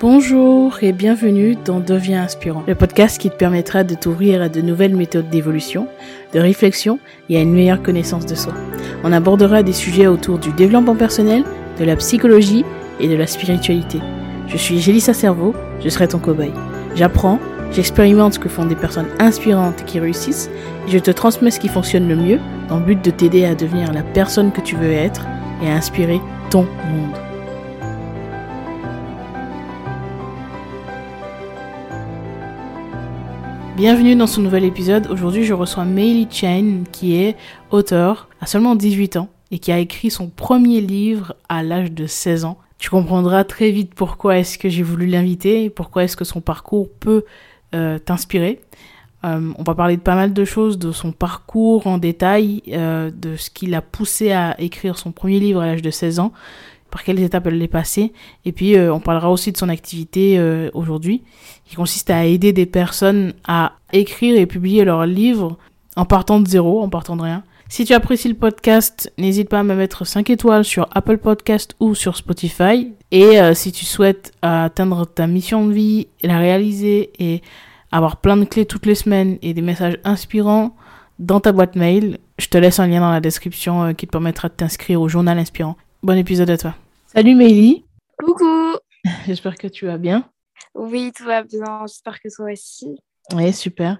Bonjour et bienvenue dans Deviens inspirant, le podcast qui te permettra de t'ouvrir à de nouvelles méthodes d'évolution, de réflexion et à une meilleure connaissance de soi. On abordera des sujets autour du développement personnel, de la psychologie et de la spiritualité. Je suis Gélissa Cerveau, je serai ton cobaye. J'apprends, j'expérimente ce que font des personnes inspirantes qui réussissent et je te transmets ce qui fonctionne le mieux dans le but de t'aider à devenir la personne que tu veux être et à inspirer ton monde. Bienvenue dans ce nouvel épisode. Aujourd'hui, je reçois Meili Chen, qui est auteur à seulement 18 ans et qui a écrit son premier livre à l'âge de 16 ans. Tu comprendras très vite pourquoi est-ce que j'ai voulu l'inviter et pourquoi est-ce que son parcours peut t'inspirer. Euh, on va parler de pas mal de choses, de son parcours en détail, euh, de ce qui l'a poussé à écrire son premier livre à l'âge de 16 ans, par quelles étapes elle est passée. Et puis, euh, on parlera aussi de son activité euh, aujourd'hui, qui consiste à aider des personnes à écrire et publier leurs livres en partant de zéro, en partant de rien. Si tu apprécies le podcast, n'hésite pas à me mettre 5 étoiles sur Apple Podcast ou sur Spotify. Et euh, si tu souhaites atteindre ta mission de vie, la réaliser et avoir plein de clés toutes les semaines et des messages inspirants dans ta boîte mail, je te laisse un lien dans la description qui te permettra de t'inscrire au journal inspirant. Bon épisode à toi. Salut Mélie. Coucou. J'espère que tu vas bien. Oui, tout va bien. J'espère que toi aussi. Oui, super.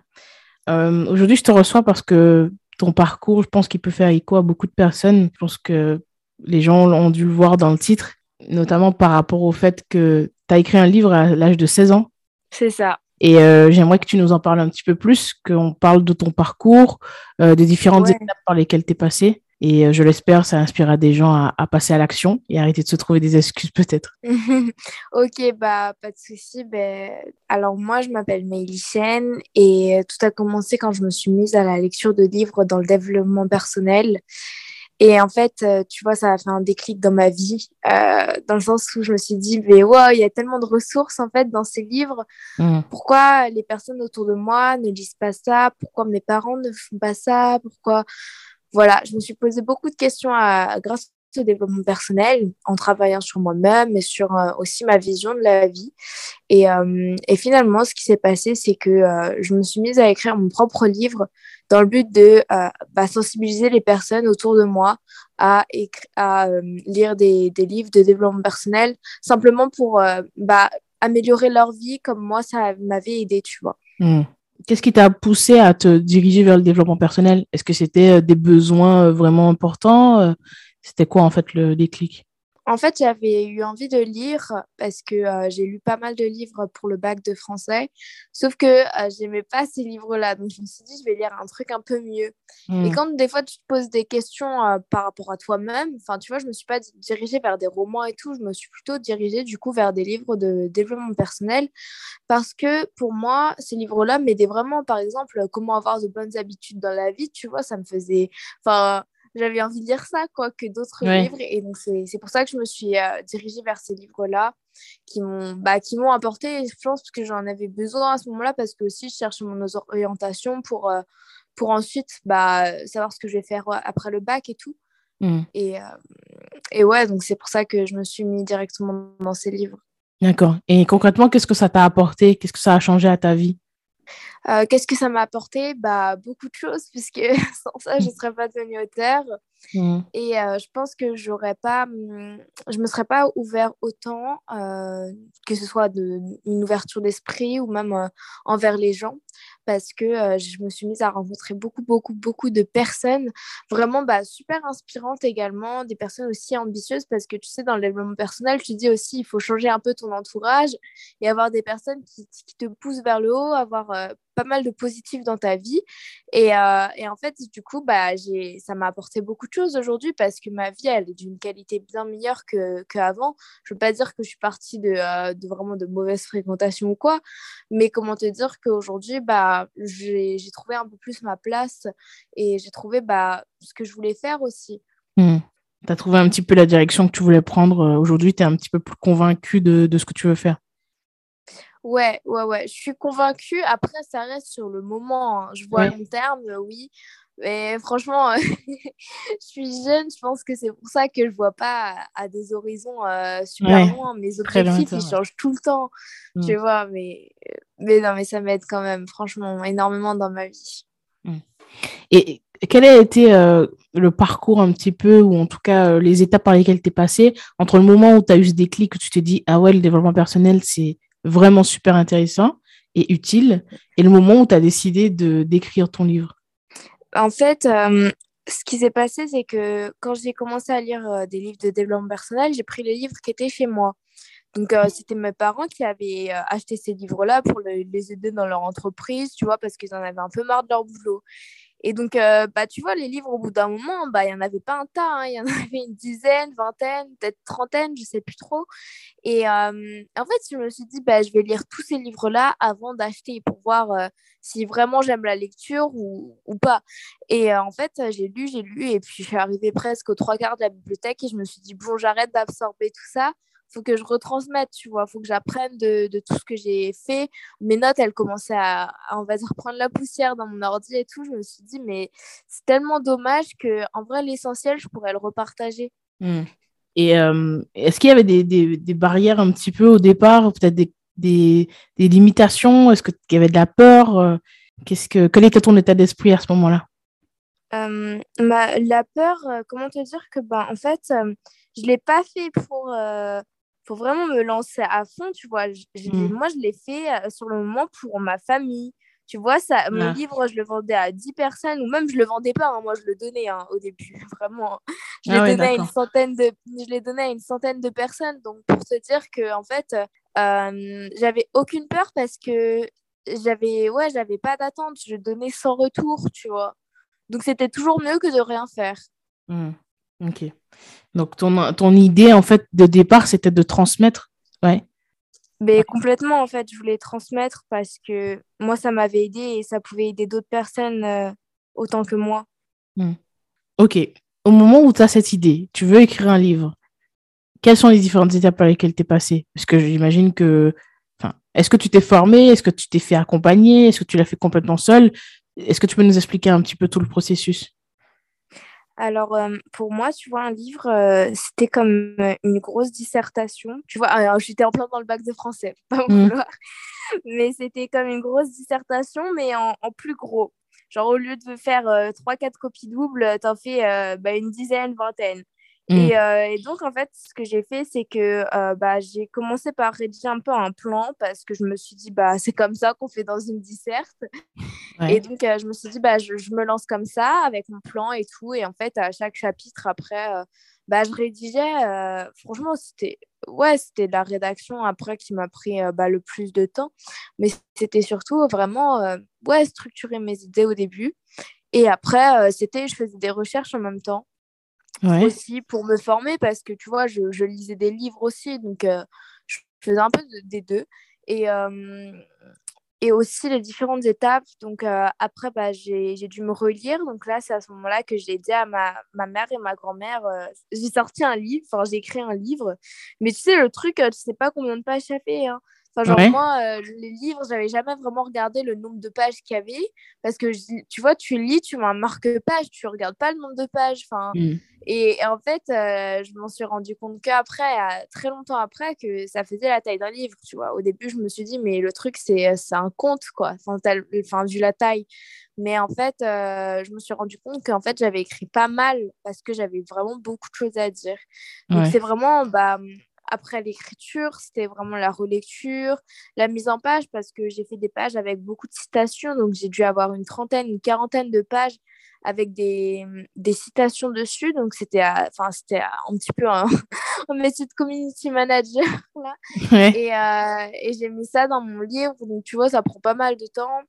Euh, Aujourd'hui, je te reçois parce que ton parcours, je pense qu'il peut faire écho à beaucoup de personnes. Je pense que les gens ont dû le voir dans le titre, notamment par rapport au fait que tu as écrit un livre à l'âge de 16 ans. C'est ça. Et euh, j'aimerais que tu nous en parles un petit peu plus, qu'on parle de ton parcours, euh, des différentes Ouais. étapes par lesquelles tu es passé. Et euh, je l'espère, ça inspirera des gens à, à passer à l'action et arrêter de se trouver des excuses peut-être. ok, bah pas de souci. Ben, alors moi, je m'appelle Meili Chen et euh, tout a commencé quand je me suis mise à la lecture de livres dans le développement personnel. Et en fait, euh, tu vois, ça a fait un déclic dans ma vie, euh, dans le sens où je me suis dit, mais wow, il y a tellement de ressources en fait dans ces livres. Mm. Pourquoi les personnes autour de moi ne lisent pas ça? Pourquoi mes parents ne font pas ça? Pourquoi Voilà, je me suis posé beaucoup de questions grâce au développement personnel, en travaillant sur moi-même et sur euh, aussi ma vision de la vie. Et, euh, et finalement, ce qui s'est passé, c'est que euh, je me suis mise à écrire mon propre livre dans le but de bah, sensibiliser les personnes autour de moi à, lire des, livres de développement personnel, simplement pour bah, améliorer leur vie comme moi, ça m'avait aidé, tu vois. Mm. Qu'est-ce qui t'a poussé à te diriger vers le développement personnel? Est-ce que c'était euh, des besoins euh, vraiment importants Euh, C'était quoi en fait le déclic? En fait, j'avais eu envie de lire parce que euh, j'ai lu pas mal de livres pour le bac de français, sauf que euh, j'aimais pas ces livres-là. Donc, je me suis dit, je vais lire un truc un peu mieux. Et Mm. quand des fois tu te poses des questions euh, par rapport à toi-même, enfin, tu vois, je me suis pas di- dirigée vers des romans et tout, je me suis plutôt dirigée du coup vers des livres de développement personnel parce que pour moi, ces livres-là m'aidaient vraiment, par exemple, comment avoir de bonnes habitudes dans la vie, tu vois, ça me faisait. Enfin, j'avais envie de lire ça, quoi, que d'autres Ouais. livres. Et donc, c'est pour ça que je me suis euh, dirigée vers ces livres-là qui m'ont bah, qui m'ont apporté, je pense que j'en avais besoin à ce moment-là parce que aussi je cherchais mon orientation pour, euh, pour ensuite bah, savoir ce que je vais faire euh, après le bac et tout. Mm. Et, euh, et ouais, donc c'est pour ça que je me suis mis directement dans ces livres. D'accord. Et concrètement, qu'est-ce que ça t'a apporté? Qu'est-ce que ça a changé à ta vie? Euh, Qu'est-ce que ça m'a apporté? Bah, Beaucoup de choses, puisque sans ça, je ne serais pas devenue auteur. Mm. Et euh, je pense que j'aurais pas, hum, je me serais pas ouvert autant, euh, que ce soit de, une ouverture d'esprit ou même envers les gens, parce que je me suis mise à rencontrer beaucoup, beaucoup, beaucoup de personnes vraiment bah, super inspirantes également, des personnes aussi ambitieuses, parce que tu sais, dans le développement personnel, tu dis aussi, il faut changer un peu ton entourage et avoir des personnes qui, qui te poussent vers le haut, avoir pas mal de positifs dans ta vie. Et, euh, et en fait, du coup, bah, ça m'a apporté beaucoup de choses aujourd'hui parce que ma vie, elle est d'une qualité bien meilleure que, qu'avant. Je veux pas dire que je suis partie de, euh, de vraiment de mauvaise fréquentation ou quoi, mais comment te dire qu'aujourd'hui, bah, j'ai, trouvé un peu plus ma place et j'ai trouvé bah, ce que je voulais faire aussi. Mm. Tu as trouvé un petit peu la direction que tu voulais prendre. Euh, Aujourd'hui, tu es un petit peu plus convaincu de, de ce que tu veux faire. Ouais, ouais, ouais. Je suis convaincue. Après, ça reste sur le moment. Hein. Je vois à long terme, oui. Mais franchement, je suis jeune, je pense que c'est pour ça que je vois pas à, des horizons euh, super loin. Mes objectifs, ils changent tout le temps, mm. tu vois. Mais, mais non, mais ça m'aide quand même, franchement, énormément dans ma vie. Mm. Et quel a été euh, le parcours un petit peu, ou en tout cas euh, les étapes par lesquelles tu es passé, entre le moment où tu as eu ce déclic, où tu t'es dit, ah ouais, le développement personnel, c'est vraiment super intéressant et utile, et le moment où tu as décidé de d'écrire ton livre en fait, euh, ce qui s'est passé, c'est que quand j'ai commencé à lire euh, des livres de développement personnel, j'ai pris les livres qui étaient chez moi. Donc, euh, c'était mes parents qui avaient acheté ces livres-là pour les aider dans leur entreprise, tu vois, parce qu'ils en avaient un peu marre de leur boulot. Et donc, euh, bah, tu vois, les livres, au bout d'un moment, bah, il n'y en avait pas un tas. Hein. Il y en avait une dizaine, vingtaine, peut-être trentaine, je ne sais plus trop. Et euh, en fait, je me suis dit, bah, je vais lire tous ces livres-là avant d'acheter pour voir euh, si vraiment j'aime la lecture ou, ou pas. Et en fait, j'ai lu, j'ai lu, et puis je suis arrivée presque aux trois quarts de la bibliothèque et je me suis dit, bon, j'arrête d'absorber tout ça faut que je retransmette, tu vois, faut que j'apprenne de, de, tout ce que j'ai fait. Mes notes, elles commençaient à, on va dire, prendre la poussière dans mon ordi et tout. Je me suis dit, mais c'est tellement dommage que, en vrai, l'essentiel, je pourrais le repartager. Hmm. Et euh, est-ce qu'il y avait des, des, des, barrières un petit peu au départ, peut-être des, des, limitations? Est-ce qu'il y avait de la peur euh, Qu'est-ce que, Quel était ton état d'esprit à ce moment-là? Euh, La peur, comment te dire que, ben, en fait, je ne l'ai pas fait pour faut vraiment me lancer à fond, tu vois. Mm. Moi, je l'ai fait euh, sur le moment pour ma famille. Tu vois, ça, mon livre, je le vendais à 10 personnes, ou même je le vendais pas, hein. moi je le donnais hein, au début, vraiment. Je ah donné, à une centaine de, je l'ai donné à une centaine de personnes. Donc, pour te dire que, en fait, euh, j'avais aucune peur parce que j'avais, ouais, j'avais pas d'attente, je donnais sans retour, tu vois. Donc, c'était toujours mieux que de rien faire. Mm. Ok. Donc, ton, ton idée, en fait, de départ, c'était de transmettre. Ouais. Mais complètement, en fait, je voulais transmettre parce que moi, ça m'avait aidé et ça pouvait aider d'autres personnes euh, autant que moi. Hmm. Ok. Au moment où tu as cette idée, tu veux écrire un livre, quelles sont les différentes étapes par lesquelles tu es passé? Parce que j'imagine que. Enfin, est-ce que tu t'es formé? Est-ce que tu t'es fait accompagner? Est-ce que tu l'as fait complètement seul Est-ce que tu peux nous expliquer un petit peu tout le processus? Alors, euh, pour moi, tu vois, un livre, euh, c'était comme euh, une grosse dissertation. Tu vois, j'étais en plein dans le bac de français, pas mmh. Mais c'était comme une grosse dissertation, mais en, plus gros. Genre, au lieu de faire 3-4 copies doubles, t'en fais bah, une dizaine, vingtaine. Mm. Euh, et, donc, en fait, ce que j'ai fait, c'est que euh, bah, j'ai commencé par rédiger un peu un plan parce que je me suis dit, bah, c'est comme ça qu'on fait dans une disserte. Et donc, euh, je me suis dit, bah, je, je, me lance comme ça avec mon plan et tout. Et en fait, à chaque chapitre, après, bah, je rédigeais. franchement, c'était ouais, c'était la rédaction après qui m'a pris bah, le plus de temps. Mais c'était surtout vraiment ouais, structurer mes idées au début. Et après, c'était, je faisais des recherches en même temps aussi pour me former parce que tu vois, je, lisais des livres aussi, donc euh, je faisais un peu des deux. Et, euh, et aussi les différentes étapes. Donc euh, après, bah, j'ai dû me relire. Donc là, c'est à ce moment-là que j'ai dit à ma, ma, mère et ma grand-mère, j'ai sorti un livre, enfin j'ai écrit un livre. Mais tu sais, le truc, tu sais pas combien de pages ça fait. Hein. Enfin, genre, moi, euh, les livres, j'avais jamais vraiment regardé le nombre de pages qu'il y avait. Parce que, tu vois, tu lis, tu mets un marque-page, tu regardes pas le nombre de pages. Enfin, mm. et, en fait, euh, je m'en suis rendu compte qu'après, très longtemps après, que ça faisait la taille d'un livre, tu vois. Au début, je me suis dit, mais le truc, c'est un conte, quoi. Enfin, vu la taille. Mais en fait, euh, je me suis rendu compte qu'en fait, j'avais écrit pas mal parce que j'avais vraiment beaucoup de choses à dire. Donc, c'est vraiment, bah, après l'écriture, c'était vraiment la relecture, la mise en page, parce que j'ai fait des pages avec beaucoup de citations, donc j'ai dû avoir une trentaine, une quarantaine de pages avec des, des citations dessus, donc c'était enfin c'était un petit peu un, métier de community manager là. Et, euh, et j'ai mis ça dans mon livre, donc tu vois, ça prend pas mal de temps.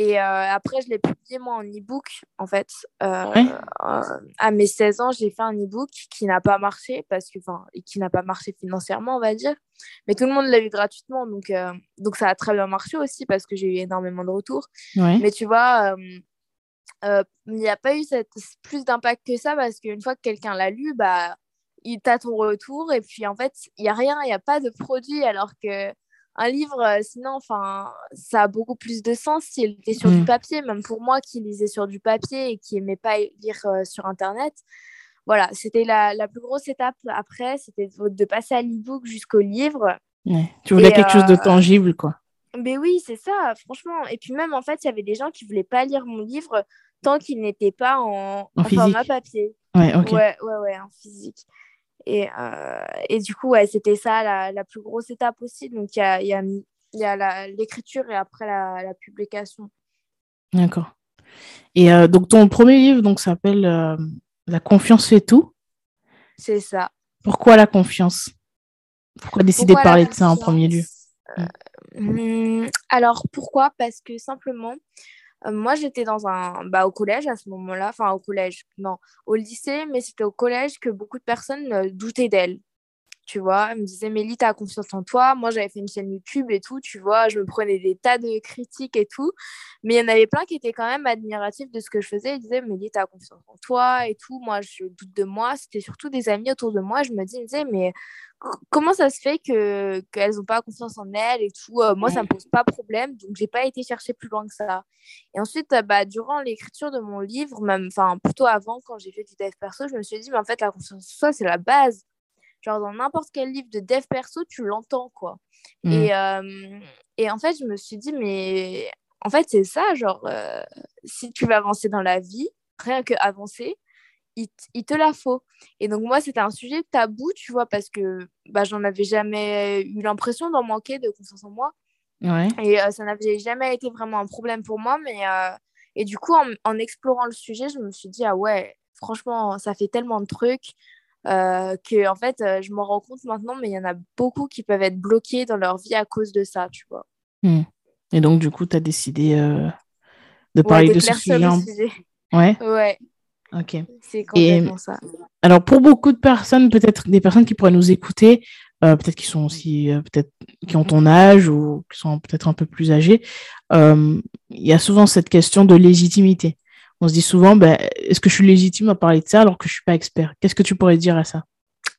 Et euh, après, je l'ai publié moi en e-book, en fait. Euh, euh, à mes 16 ans, j'ai fait un e-book qui n'a pas marché, parce que, enfin, qui n'a pas marché financièrement, on va dire. Mais tout le monde l'a eu gratuitement, donc, donc ça a très bien marché aussi, parce que j'ai eu énormément de retours. Mais tu vois, il n'y a pas eu cette, plus d'impact que ça, parce qu'une fois que quelqu'un l'a lu, bah, il t'a ton retour, et puis en fait, il n'y a rien, il n'y a pas de produit, alors que un livre, euh, sinon, enfin, ça a beaucoup plus de sens s'il était sur du Mm. papier. Même pour moi qui lisais sur du papier et qui aimait pas lire euh, sur Internet. Voilà, c'était la, la plus grosse étape après, c'était de, de passer à l'e-book jusqu'au livre. Ouais. Tu voulais Et, quelque chose de euh, tangible, quoi. Mais oui, c'est ça, franchement. Et puis même, en fait, il y avait des gens qui voulaient pas lire mon livre tant qu'il n'était pas en, En en format papier. Ouais. Ouais, ouais, ouais, en physique. Et, euh, et du coup, ouais, c'était ça la, la plus grosse étape aussi. Donc, il y a, y a, y a l'écriture et après la, la publication. D'accord. Et euh, donc, ton premier livre donc, s'appelle euh, La confiance fait tout. C'est ça. Pourquoi la confiance? Pourquoi décider Pourquoi de parler de ça en premier lieu? Euh, hum, Alors, pourquoi? Parce que simplement, moi, j'étais dans un... Bah, au collège à ce moment-là. Enfin, au collège, non. Au lycée, mais c'était au collège que beaucoup de personnes euh, doutaient d'elle. Tu vois, elles me disaient, Mélie, t'as confiance en toi. Moi, j'avais fait une chaîne YouTube et tout, tu vois. Je me prenais des tas de critiques et tout. Mais il y en avait plein qui étaient quand même admiratifs de ce que je faisais. Ils disaient, Mélie, t'as confiance en toi et tout. Moi, je doute de moi. C'était surtout des amis autour de moi. Je me disais, mais comment ça se fait que qu'elles n'ont pas confiance en elles et tout? Euh, Moi, ça me pose pas problème. Donc, j'ai pas été chercher plus loin que ça. Et ensuite, euh, bah, durant l'écriture de mon livre, même, enfin, plutôt avant, quand j'ai fait du dev perso, je me suis dit, mais en fait, la confiance en soi, c'est la base. Genre, dans n'importe quel livre de dev perso, tu l'entends, quoi. Mm. Et, euh, et en fait, je me suis dit, mais en fait, c'est ça, genre, euh, si tu veux avancer dans la vie, rien que avancer, il, il te la faut. Et donc, moi, c'était un sujet tabou, tu vois, parce que bah, j'en avais jamais eu l'impression d'en manquer de confiance en moi. Ouais. Et euh, ça n'avait jamais été vraiment un problème pour moi. Mais, euh, et du coup, en, en explorant le sujet, je me suis dit, ah ouais, franchement, ça fait tellement de trucs euh, que, en fait, euh, je m'en rends compte maintenant, mais il y en a beaucoup qui peuvent être bloqués dans leur vie à cause de ça, tu vois. Mm. Et donc, du coup, tu as décidé euh, de Ouais, parler de ce sujet. en- sujet. Ouais, Ouais, ok. c'est complètement ça. Alors, pour beaucoup de personnes, peut-être des personnes qui pourraient nous écouter, euh, peut-être qui sont aussi, euh, peut-être qui ont ton âge ou qui sont peut-être un peu plus âgés, il y a souvent cette question de légitimité. On se dit souvent, ben, est-ce que je suis légitime à parler de ça alors que je suis pas expert? Qu'est-ce que tu pourrais dire à ça?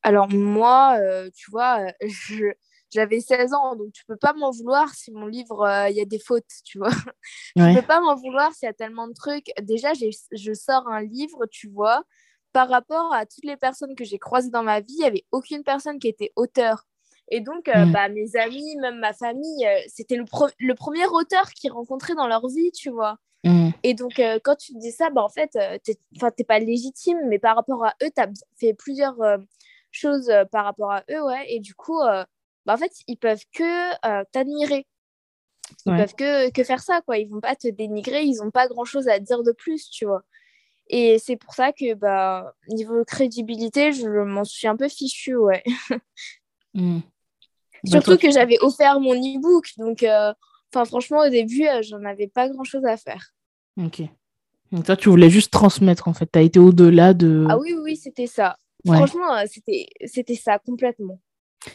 Alors moi, euh, tu vois, euh, je- j'avais 16 ans, donc tu peux pas m'en vouloir si mon livre, euh, il y a des fautes, tu vois. Tu Ouais. peux pas m'en vouloir s'il y a tellement de trucs. Déjà, je sors un livre, tu vois, par rapport à toutes les personnes que j'ai croisées dans ma vie, il y avait aucune personne qui était auteur. Et donc, euh, bah, mes amis, même ma famille, euh, c'était le, pro- le premier auteur qu'ils rencontraient dans leur vie, tu vois. Mm. Et donc, euh, quand tu te dis ça, bah, en fait, euh, t'es, 'fin, t'es pas légitime, mais par rapport à eux, tu as fait plusieurs euh, choses euh, par rapport à eux, ouais. Et du coup, bah, en fait, ils peuvent que t'admirer. Ils Ouais. peuvent que, que faire ça, quoi. Ils vont pas te dénigrer, ils ont pas grand-chose à dire de plus, tu vois. Et c'est pour ça que, bah, niveau crédibilité, je m'en suis un peu fichue, ouais. Mm. Surtout toi, que j'avais offert mon e-book, donc, enfin, franchement, au début, euh, j'en avais pas grand-chose à faire. Ok. Donc toi, tu voulais juste transmettre, en fait. Tu as été au-delà de... Ah oui, oui, c'était ça. Ouais. Franchement, euh, c'était, c'était ça complètement.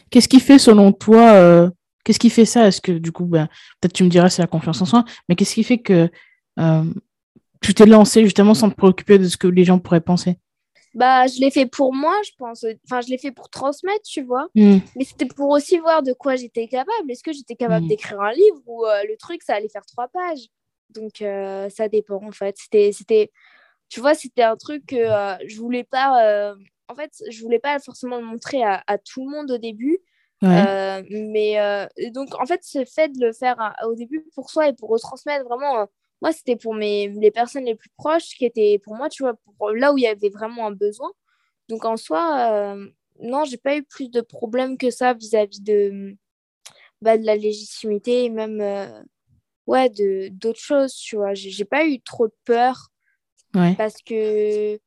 Qu'est-ce qui fait, selon toi, euh, qu'est-ce qui fait ça? Est-ce que, du coup, ben, peut-être tu me diras c'est la confiance en soi, mais qu'est-ce qui fait que euh, tu t'es lancé justement sans te préoccuper de ce que les gens pourraient penser? Bah, je l'ai fait pour moi, je pense. Enfin, je l'ai fait pour transmettre, tu vois. Mm. Mais c'était pour aussi voir de quoi j'étais capable. Est-ce que j'étais capable Mm. d'écrire un livre ou euh, le truc, ça allait faire trois pages. Donc, euh, ça dépend, en fait. C'était, c'était, tu vois, c'était un truc que euh, je voulais pas. euh, En fait, je voulais pas forcément le montrer à, à tout le monde au début. Ouais. Mais donc, en fait, ce fait de le faire à- au début pour soi et pour retransmettre vraiment, moi, c'était pour mes, les personnes les plus proches qui étaient pour moi, tu vois, pour là où il y avait vraiment un besoin. Donc, en soi, euh, non, j'ai pas eu plus de problèmes que ça vis-à-vis de, bah, de la légitimité et même, euh, ouais, de, d'autres choses, tu vois. J'ai, pas eu trop de peur Ouais. parce que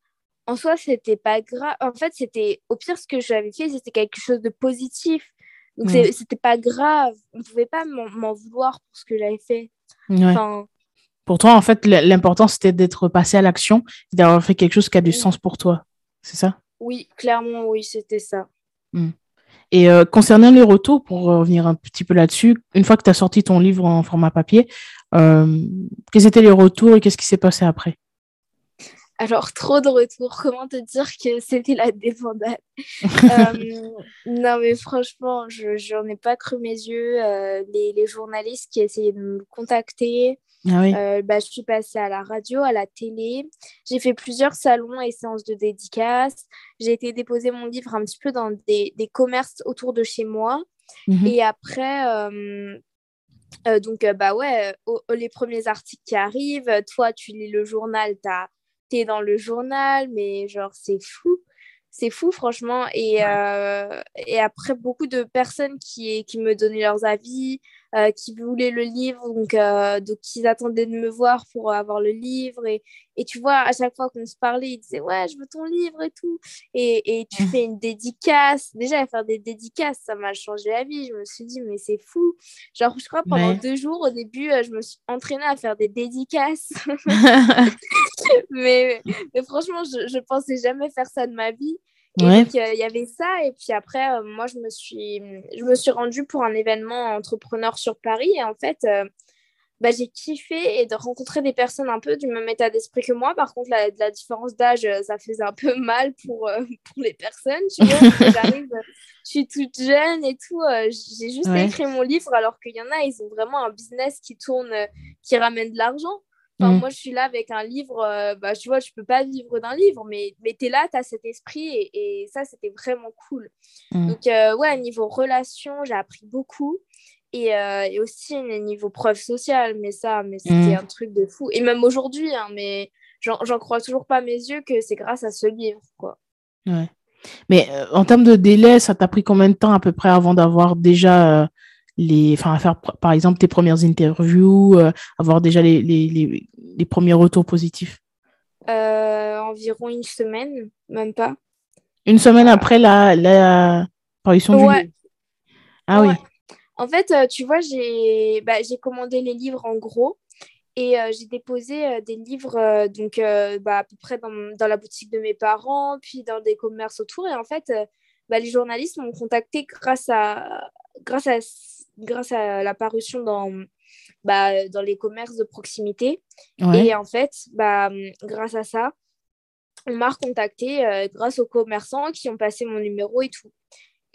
en soi c'était pas grave en fait c'était au pire ce que j'avais fait c'était quelque chose de positif donc Mm. c'était pas grave on pouvait pas m'en, m'en vouloir pour ce que j'avais fait Ouais. enfin Pour toi, en fait, l'important, c'était d'être passé à l'action et d'avoir fait quelque chose qui a du sens pour toi. C'est ça? oui clairement oui c'était ça Et euh, concernant les retours, pour revenir un petit peu là-dessus, une fois que tu as sorti ton livre en format papier, euh, quels étaient les retours et qu'est-ce qui s'est passé après? alors, trop de retours. Comment te dire que c'était la débandade? Euh, Non, mais franchement, je n'en ai pas cru mes yeux. Euh, les, les, journalistes qui essayaient de me contacter. Ah oui. Euh, bah, je suis passée à la radio, à la télé. J'ai fait plusieurs salons et séances de dédicaces. J'ai été déposer mon livre un petit peu dans des, des commerces autour de chez moi. Mhm. Et après, donc, bah ouais, les premiers articles qui arrivent, toi, tu lis le journal, t'es dans le journal, mais genre, c'est fou. C'est fou, franchement. Et, euh, et après, beaucoup de personnes qui, qui me donnaient leurs avis, euh, qui voulaient le livre, donc, euh, donc ils attendaient de me voir pour avoir le livre. Et, et tu vois, à chaque fois qu'on se parlait, ils disaient Ouais, je veux ton livre et tout. Et, et tu mmh. fais une dédicace. Déjà, faire des dédicaces, ça m'a changé la vie. Je me suis dit Mais c'est fou. Genre, je crois pendant deux jours, au début, euh, je me suis entraînée à faire des dédicaces. mais, mais franchement, je ne pensais jamais faire ça de ma vie. Et donc, euh, il y avait ça. Et puis après, euh, moi, je me, suis, je me suis rendue pour un événement entrepreneur sur Paris. Et en fait, euh, bah, j'ai kiffé et de rencontrer des personnes un peu du même état d'esprit que moi. Par contre, la, la différence d'âge, ça faisait un peu mal pour, pour les personnes. Tu vois, j'arrive, je suis toute jeune et tout. j'ai juste écrit mon livre alors qu'il y en a, ils ont vraiment un business qui tourne, qui ramène de l'argent. Mm. Moi, je suis là avec un livre, euh, bah, tu vois, je peux pas vivre d'un livre, mais, mais tu es là, tu as cet esprit et, et ça, c'était vraiment cool. Mm. Donc, euh, ouais, niveau relation, j'ai appris beaucoup. Et, euh, et, aussi niveau preuve sociale, mais ça, mais c'était mm. un truc de fou. Et même aujourd'hui, hein, mais j'en crois toujours pas mes yeux que c'est grâce à ce livre, quoi. Ouais. Mais en termes de délai, ça t'a pris combien de temps à peu près avant d'avoir déjà les, enfin, à faire par exemple tes premières interviews, euh, avoir déjà les, les, les, premiers retours positifs? Euh, Environ une semaine, même pas. Une semaine après la, la parution du livre Ah oui. En fait, euh, tu vois, j'ai bah, commandé les livres en gros et j'ai déposé des livres donc bah, à peu près dans, dans, la boutique de mes parents, puis dans des commerces autour. Et en fait, bah, les journalistes m'ont contacté grâce à, grâce à grâce à la parution dans, bah, dans les commerces de proximité. Et en fait, bah, grâce à ça, on m'a recontacté euh, grâce aux commerçants qui ont passé mon numéro et tout.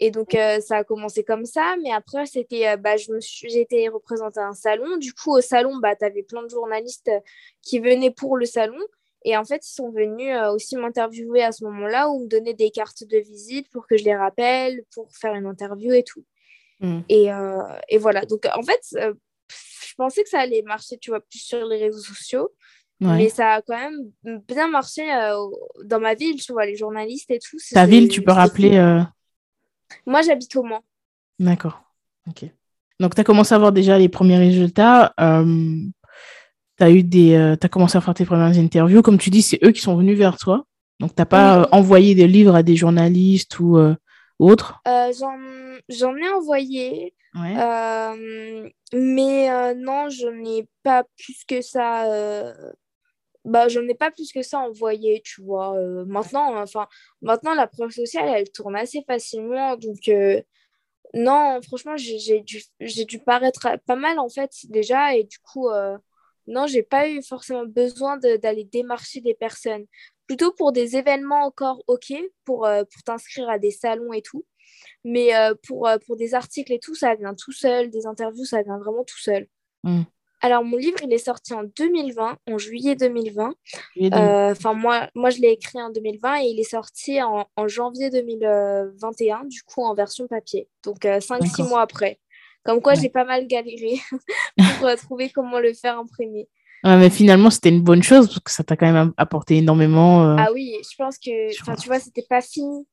Et donc, euh, ça a commencé comme ça. Mais après, c'était, euh, bah, j'ai été représentée à un salon. Du coup, au salon, bah, tu avais plein de journalistes qui venaient pour le salon. Et en fait, ils sont venus aussi m'interviewer à ce moment-là ou me donner des cartes de visite pour que je les rappelle, pour faire une interview et tout. Mm. Et, euh, et, voilà. Donc, en fait, euh, je pensais que ça allait marcher, tu vois, plus sur les réseaux sociaux. Mais ça a quand même bien marché euh, dans ma ville, tu vois, les journalistes et tout. Ta ville, tu peux rappeler Moi, j'habite au Mans. D'accord. Ok. Donc, tu as commencé à avoir déjà les premiers résultats. tu as, eu des, as commencé à faire tes premières interviews. Comme tu dis, c'est eux qui sont venus vers toi. Donc, tu n'as pas envoyé des livres à des journalistes ou autre? Euh, J'en ai envoyé, euh, mais euh, non, je n'ai pas plus que ça. Bah, je n'ai pas plus que ça envoyé, tu vois. maintenant, enfin, maintenant, la preuve sociale, elle tourne assez facilement. Donc, non, franchement, j'ai dû, dû paraître pas mal, en fait, déjà. Et du coup, non, j'ai pas eu forcément besoin d'aller démarcher des personnes plutôt pour des événements encore ok pour, euh, pour t'inscrire à des salons et tout. Mais euh, pour, euh, pour des articles et tout ça vient tout seul des interviews ça vient vraiment tout seul. Mm. alors mon livre il est sorti en 2020 en juillet 2020 enfin moi moi je l'ai écrit en 2020 et il est sorti en, en janvier 2021 du coup en version papier. Donc 5-6 mois après. Comme quoi j'ai pas mal galéré pour trouver comment le faire imprimer mais finalement, c'était une bonne chose parce que ça t'a quand même apporté énormément. Euh, ah oui, je pense que, tu vois, c'était pas fini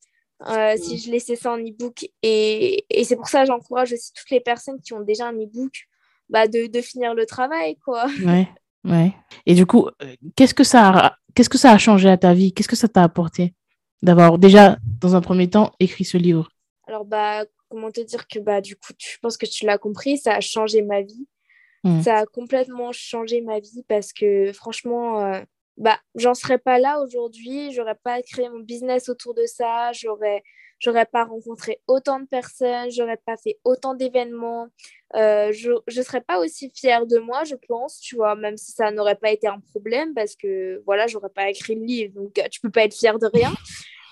euh, si je laissais ça en e-book. Et, et c'est pour ça que j'encourage aussi toutes les personnes qui ont déjà un e-book bah, de, de, finir le travail, quoi. Ouais, ouais. Et du coup, euh, qu'est-ce que ça a, qu'est-ce que ça a changé à ta vie? Qu'est-ce que ça t'a apporté d'avoir déjà, dans un premier temps, écrit ce livre? Alors, bah, comment te dire que, bah, du coup, je pense que tu l'as compris, ça a changé ma vie. Mm. Ça a complètement changé ma vie parce que franchement, euh, bah, j'en serais pas là aujourd'hui, j'aurais pas créé mon business autour de ça, j'aurais j'aurais pas rencontré autant de personnes, j'aurais pas fait autant d'événements. Euh, je ne serais pas aussi fière de moi, je pense, tu vois, même si ça n'aurait pas été un problème parce que voilà, j'aurais pas écrit le livre, donc tu tu peux pas être fière de rien.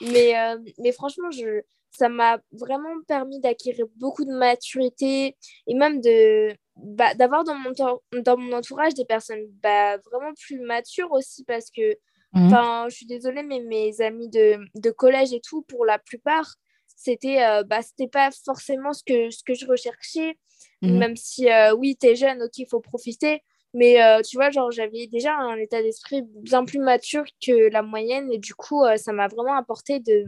mais, mais franchement, je, ça m'a vraiment permis d'acquérir beaucoup de maturité et même de bah, d'avoir dans mon, dans mon entourage des personnes bah, vraiment plus matures aussi parce que mhm. enfin je suis désolée mais mes amis de, de, collège et tout pour la plupart c'était euh, bah, c'était pas forcément ce que, ce que je recherchais mhm. même si euh, oui tu es jeune ok il faut profiter mais euh, tu vois genre j'avais déjà un état d'esprit bien plus mature que la moyenne et du coup ça m'a vraiment apporté de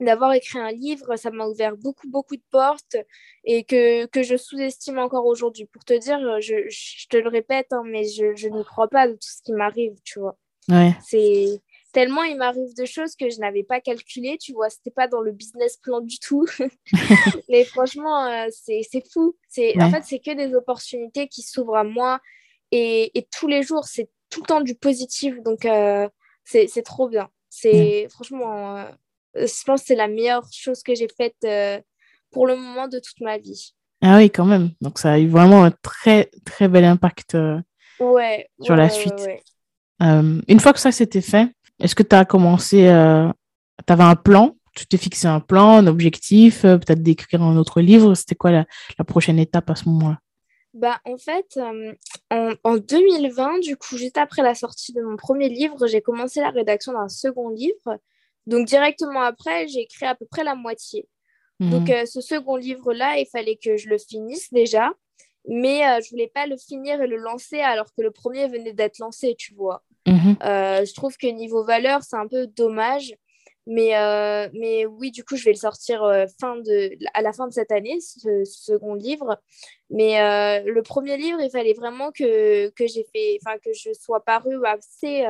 d'avoir écrit un livre, ça m'a ouvert beaucoup, beaucoup de portes et que, que je sous-estime encore aujourd'hui. Pour te dire, je, je te le répète, hein, mais je, je n'y crois pas de tout ce qui m'arrive, tu vois. Ouais. C'est tellement il m'arrive de choses que je n'avais pas calculé, tu vois, c'était pas dans le business plan du tout. mais franchement, euh, c'est fou. C'est En fait, c'est que des opportunités qui s'ouvrent à moi et, et tous les jours, c'est tout le temps du positif. Donc, euh, c'est trop bien. C'est franchement, euh, je pense que c'est la meilleure chose que j'ai faite euh, pour le moment de toute ma vie. Ah oui, quand même. Donc ça a eu vraiment un très, très bel impact euh, ouais, sur la suite. une fois que ça s'était fait, est-ce que tu as commencé, tu avais un plan? Tu t'es fixé un plan, un objectif, peut-être d'écrire un autre livre? C'était quoi la, la, prochaine étape à ce moment-là? Bah, En fait, en, en, 2020, du coup, juste après la sortie de mon premier livre, j'ai commencé la rédaction d'un second livre donc directement après, j'ai écrit à peu près la moitié. Mhm. Donc euh, ce second livre-là, il fallait que je le finisse déjà, mais euh, je voulais pas le finir et le lancer alors que le premier venait d'être lancé, tu vois. Mhm. Euh, je trouve que niveau valeur, c'est un peu dommage. Mais, mais oui, du coup, je vais le sortir fin de, à la fin de cette année, ce, second livre. Mais le premier livre, il fallait vraiment que, que, fait, que je sois paru assez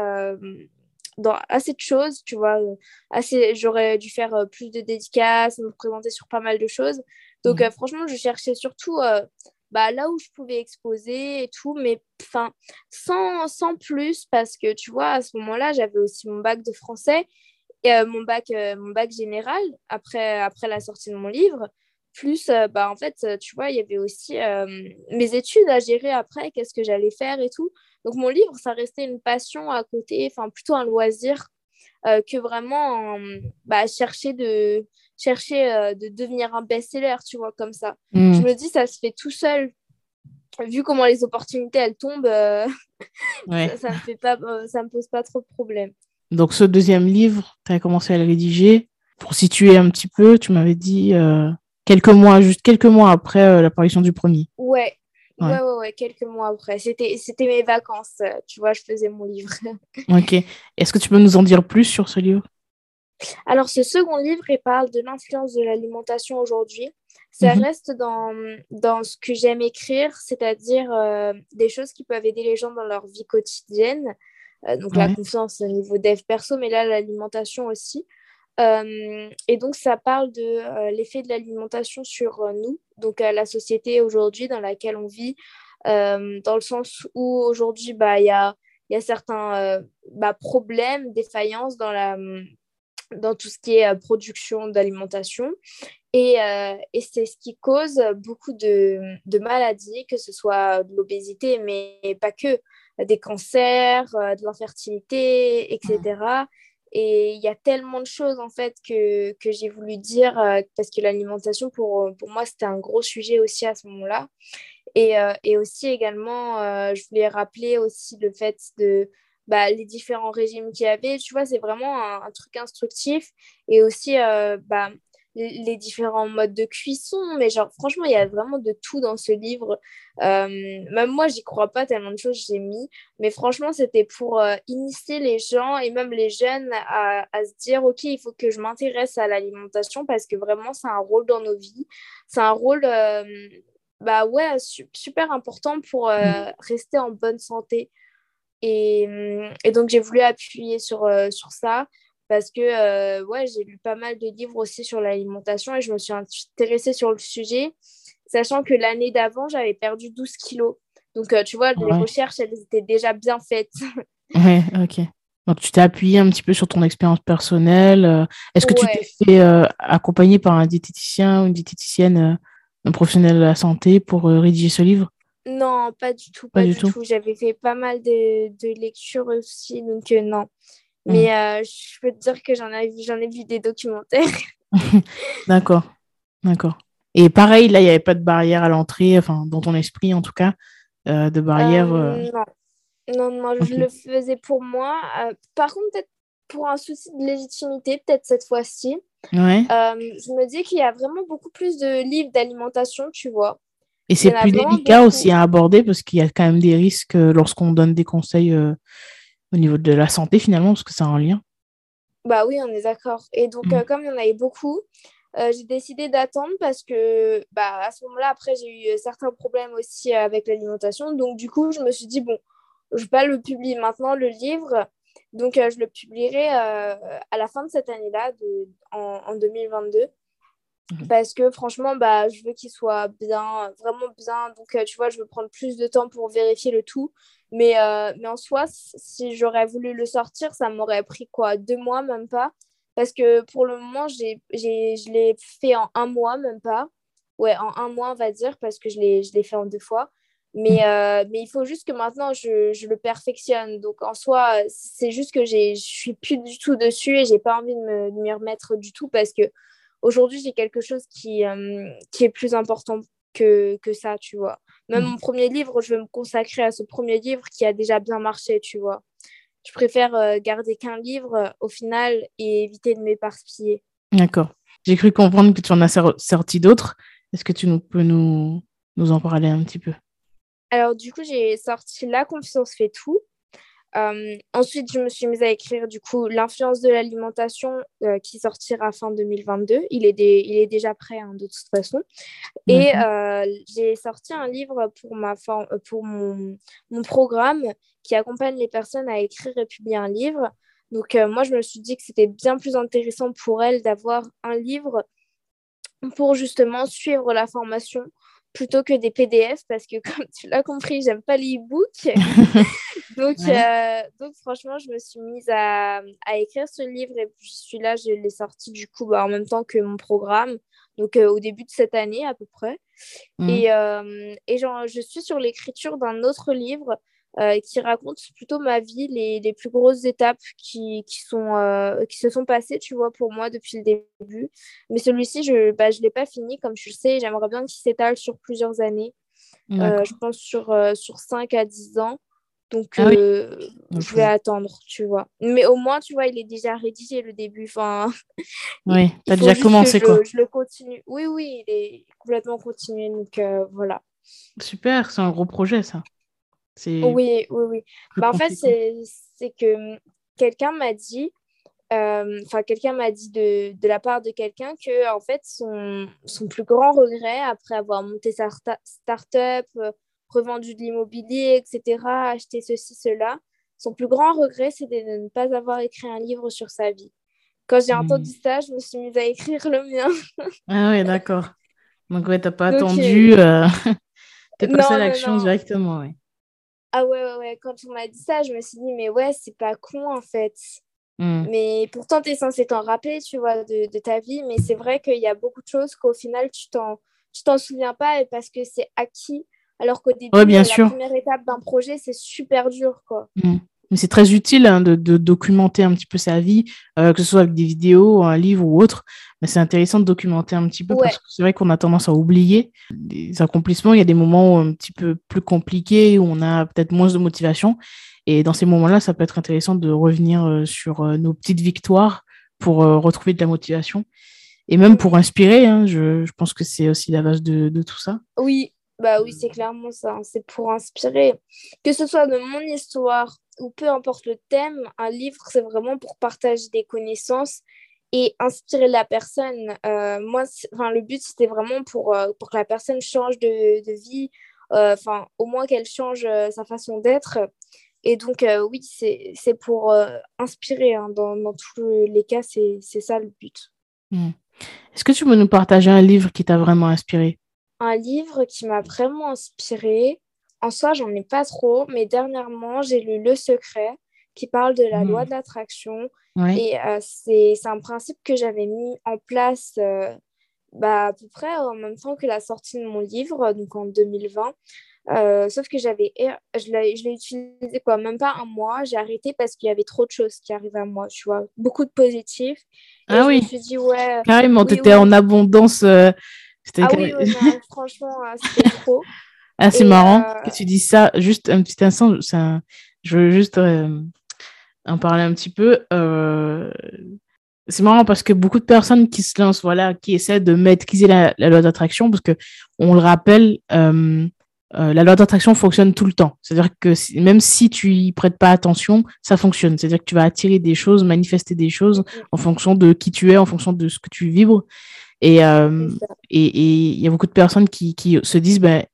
dans assez de choses, tu vois. Euh, assez, j'aurais dû faire euh, plus de dédicaces, me présenter sur pas mal de choses. Donc, mhm. euh, franchement, je cherchais surtout bah, là où je pouvais exposer et tout, mais enfin, sans, sans plus, parce que tu vois, à ce moment-là, j'avais aussi mon bac de français et mon, bac, mon bac général après, après la sortie de mon livre. Plus, bah, en fait, tu vois, il y avait aussi mes études à gérer après, qu'est-ce que j'allais faire et tout. Donc mon livre, ça restait une passion à côté, enfin plutôt un loisir euh, que vraiment bah, chercher de chercher euh, de devenir un best-seller, tu vois, comme ça. Mm. Je me dis, ça se fait tout seul. Vu comment les opportunités, elles tombent, euh, ça, ne me fait pas, ça me pose pas trop de problèmes. Donc ce deuxième livre, tu as commencé à le rédiger. Pour situer un petit peu, tu m'avais dit quelques mois, juste quelques mois après l'apparition du premier. Ouais, Ouais. ouais, ouais, quelques mois après. C'était, c'était mes vacances, euh, tu vois, je faisais mon livre. ok. Est-ce que tu peux nous en dire plus sur ce livre? Alors, ce second livre, il parle de l'influence de l'alimentation aujourd'hui. Ça mhm. reste dans, dans ce que j'aime écrire, c'est-à-dire euh, des choses qui peuvent aider les gens dans leur vie quotidienne. Euh, donc, la confiance au niveau dev perso, mais là, l'alimentation aussi. Euh, et donc, ça parle de euh, l'effet de l'alimentation sur euh, nous, donc la société aujourd'hui dans laquelle on vit, dans le sens où aujourd'hui, bah, il y a, y a certains bah, problèmes, défaillances dans, la, dans tout ce qui est production d'alimentation. Et, et c'est ce qui cause beaucoup de, de, maladies, que ce soit de l'obésité, mais pas que, des cancers, de l'infertilité, etc. Et il y a tellement de choses en fait que, que j'ai voulu dire euh, parce que l'alimentation pour, pour moi c'était un gros sujet aussi à ce moment-là. Et, euh, et, aussi également, euh, je voulais rappeler aussi le fait de bah, les différents régimes qu'il y avait. Tu vois, c'est vraiment un, un, truc instructif. Et aussi, bah, les différents modes de cuisson, mais genre franchement, il y a vraiment de tout dans ce livre. Euh, même moi, j'y crois pas tellement de choses j'ai mis, mais franchement, c'était pour euh, initier les gens et même les jeunes à, à, se dire, ok, il faut que je m'intéresse à l'alimentation parce que vraiment, c'est un rôle dans nos vies. C'est un rôle, euh, bah ouais, super important pour mm. rester en bonne santé. Et, et donc, j'ai voulu appuyer sur, sur ça parce que euh, ouais, j'ai lu pas mal de livres aussi sur l'alimentation et je me suis intéressée sur le sujet, sachant que l'année d'avant, j'avais perdu 12 kilos. Donc, euh, tu vois, les recherches, elles étaient déjà bien faites. ouais, ok. Donc, tu t'es appuyé un petit peu sur ton expérience personnelle. Est-ce que tu t'es fait accompagner par un diététicien ou une diététicienne, un professionnel de la santé pour rédiger ce livre? Non, pas du tout. Pas, du, tout. J'avais fait pas mal de, de lectures aussi, donc non. Mmh. Mais je peux te dire que j'en ai, j'en ai vu des documentaires. D'accord. D'accord. Et pareil, là, il n'y avait pas de barrière à l'entrée, enfin, dans ton esprit en tout cas, euh, de barrière. Euh, non. Non, non, je le faisais pour moi. Euh, par contre, peut-être pour un souci de légitimité, peut-être cette fois-ci. Ouais. je me dis qu'il y a vraiment beaucoup plus de livres d'alimentation, tu vois. Et c'est plus délicat aussi à aborder parce qu'il y a quand même des risques lorsqu'on donne des conseils au niveau de la santé finalement, parce que c'est un lien. Bah oui, on est d'accord. Et donc, mm. comme il y en avait beaucoup, euh, j'ai décidé d'attendre parce que bah, à ce moment-là, après, j'ai eu certains problèmes aussi avec l'alimentation. Donc, du coup, je me suis dit, bon, je ne vais pas le publier maintenant, le livre. Donc, euh, je le publierai euh, à la fin de cette année-là, en, en, 2022. Mhm. Parce que franchement, bah, je veux qu'il soit bien, vraiment bien. Donc, tu vois, je veux prendre plus de temps pour vérifier le tout. Mais, mais en soi, si j'aurais voulu le sortir, ça m'aurait pris quoi Deux mois, même pas? Parce que pour le moment, j'ai, je l'ai fait en un mois, même pas. Ouais, en un mois, on va dire, parce que je l'ai, je l'ai fait en deux fois. Mais, mm. euh, mais il faut juste que maintenant, je, je, le perfectionne. Donc, en soi, c'est juste que je suis plus du tout dessus et j'ai pas envie de, me, de m'y remettre du tout parce que aujourd'hui, j'ai quelque chose qui, euh, qui est plus important que, que ça, tu vois. Même mm. mon premier livre, je vais me consacrer à ce premier livre qui a déjà bien marché, tu vois je préfère euh, garder qu'un livre euh, au final et éviter de m'éparpiller. D'accord. J'ai cru comprendre que tu en as sorti d'autres. Est-ce que tu peux nous, nous en parler un petit peu? Alors, du coup, j'ai sorti La confiance fait tout. Euh, ensuite, je me suis mise à écrire du coup L'influence de l'alimentation euh, qui sortira fin 2022. Il est, il est déjà prêt hein, de toute façon. Et euh, j'ai sorti un livre pour, ma pour mon, mon, programme qui accompagne les personnes à écrire et publier un livre. Donc, moi, je me suis dit que c'était bien plus intéressant pour elles d'avoir un livre pour justement suivre la formation plutôt que des PDF parce que comme tu l'as compris, j'aime pas les e-books. donc, euh, donc franchement, je me suis mise à, à, écrire ce livre et puis celui-là, je l'ai sorti du coup bah, en même temps que mon programme, donc euh, au début de cette année à peu près. Mmh. Et, euh, et genre, je suis sur l'écriture d'un autre livre euh, qui raconte plutôt ma vie, les, les plus grosses étapes qui, qui, sont, euh, qui se sont passées, tu vois, pour moi depuis le début. Mais celui-ci, je ne bah, je l'ai pas fini, comme tu le sais. J'aimerais bien qu'il s'étale sur plusieurs années. Euh, je pense sur, sur 5 à 10 ans. Donc, ah je vais attendre, tu vois. Mais au moins, tu vois, il est déjà rédigé le début. Enfin, oui, tu as déjà commencé, quoi. Je, le continue. Oui, oui, il est complètement continué. Donc, voilà. Super, c'est un gros projet, ça. Oui, oui, oui. Bah, en fait, c'est que hum, quelqu'un m'a dit, euh, enfin, quelqu'un m'a dit de, de, la part de quelqu'un que, en fait, son, son, plus grand regret, après avoir monté sa start-up, euh, revendu de l'immobilier, etc., acheté ceci, cela, son plus grand regret, c'est de ne pas avoir écrit un livre sur sa vie. Quand j'ai entendu hmm. ça, je me suis mise à écrire le mien. ah oui, d'accord. Donc, ouais, t'as pas attendu. Euh... T'es passé à l'action directement, oui. Ah ouais, ouais, ouais, quand on m'a dit ça, je me suis dit, mais ouais, c'est pas con en fait. Hmm. Mais pourtant, tu es censé t'en rappeler, tu vois, de, de ta vie. Mais c'est vrai qu'il y a beaucoup de choses qu'au final, tu t'en, tu t'en souviens pas parce que c'est acquis. Alors qu'au début, bien la première étape d'un projet, c'est super dur, quoi. Hmm c'est très utile hein, de, documenter un petit peu sa vie, euh, que ce soit avec des vidéos, un livre ou autre. Mais c'est intéressant de documenter un petit peu parce que c'est vrai qu'on a tendance à oublier des accomplissements. Il y a des moments un petit peu plus compliqués où on a peut-être moins de motivation. Et dans ces moments-là, ça peut être intéressant de revenir euh, sur euh, nos petites victoires pour retrouver de la motivation. Et même pour inspirer, hein, je, pense que c'est aussi la base de, de tout ça. Oui, bah oui, c'est clairement ça. Hein. C'est pour inspirer. Que ce soit de mon histoire, ou peu importe le thème, un livre, c'est vraiment pour partager des connaissances et inspirer la personne. Euh, moi, enfin, le but, c'était vraiment pour, euh, pour que la personne change de, de vie, euh, enfin, au moins qu'elle change sa façon d'être. Et donc, oui, c'est pour inspirer. Hein. Dans, dans, tous les cas, c'est ça le but. Hmm. Est-ce que tu peux nous partager un livre qui t'a vraiment inspiré? Un livre qui m'a vraiment inspiré. En soi, j'en ai pas trop, mais dernièrement, j'ai lu Le Secret, qui parle de la loi de l'attraction. Et c'est un principe que j'avais mis en place bah, à peu près en même temps que la sortie de mon livre, donc en 2020. Euh, sauf que j'avais, je l'ai utilisé quoi, même pas un mois. J'ai arrêté parce qu'il y avait trop de choses qui arrivaient à moi, tu vois, beaucoup de positifs. Et ah oui. Je me suis dit ouais. Carrément, tu étais en abondance. Euh, ah oui, franchement, euh, c'était trop. Ah, c'est marrant que tu dis ça. Juste un petit instant, ça, je veux juste en parler un petit peu. C'est marrant parce que beaucoup de personnes qui se lancent, voilà, qui essaient de maîtriser la, la loi d'attraction, parce que on le rappelle, euh, la loi d'attraction fonctionne tout le temps. C'est-à-dire que même si tu y prêtes pas attention, ça fonctionne. C'est-à-dire que tu vas attirer des choses, manifester des choses en fonction de qui tu es, en fonction de ce que tu vibres. Et euh, et il y a beaucoup de personnes qui, qui se disent, ben,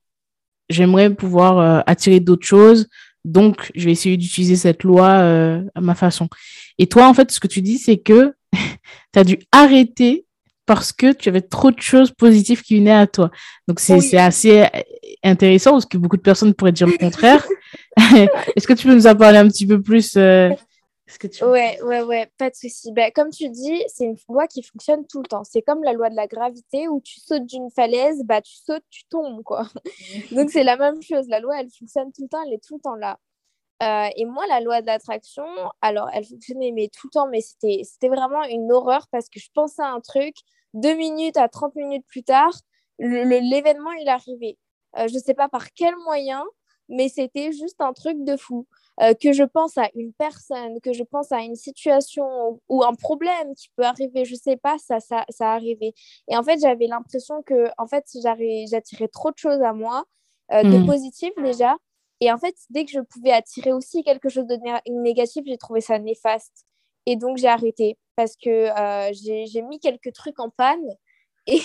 j'aimerais pouvoir euh, attirer d'autres choses, donc je vais essayer d'utiliser cette loi à ma façon. Et toi, en fait, ce que tu dis, c'est que tu as dû arrêter parce que tu avais trop de choses positives qui venaient à toi. Donc, c'est assez intéressant parce que beaucoup de personnes pourraient dire le contraire. Est-ce que tu peux nous en parler un petit peu plus euh, que tu... Ouais, ouais, ouais, pas de souci. Ben, comme tu dis, c'est une loi qui fonctionne tout le temps. C'est comme la loi de la gravité où tu sautes d'une falaise, bah, tu sautes, tu tombes, quoi. Donc, c'est la même chose. La loi, elle fonctionne tout le temps, elle est tout le temps là. Euh, et moi, la loi de l'attraction, alors, elle fonctionnait mais tout le temps, mais c'était vraiment une horreur parce que je pensais à un truc, deux minutes à 30 minutes plus tard, l'événement, il arrivait. Euh, je ne sais pas par quel moyen, mais c'était juste un truc de fou. Euh, que je pense à une personne, que je pense à une situation ou un problème qui peut arriver, je ne sais pas, ça, ça, ça arrivait. Et en fait, j'avais l'impression que en fait, j'attirais trop de choses à moi, euh, de hmm. positif déjà. Et en fait, dès que je pouvais attirer aussi quelque chose de négatif, j'ai trouvé ça néfaste. Et donc, j'ai arrêté parce que euh, j'ai mis quelques trucs en panne. Et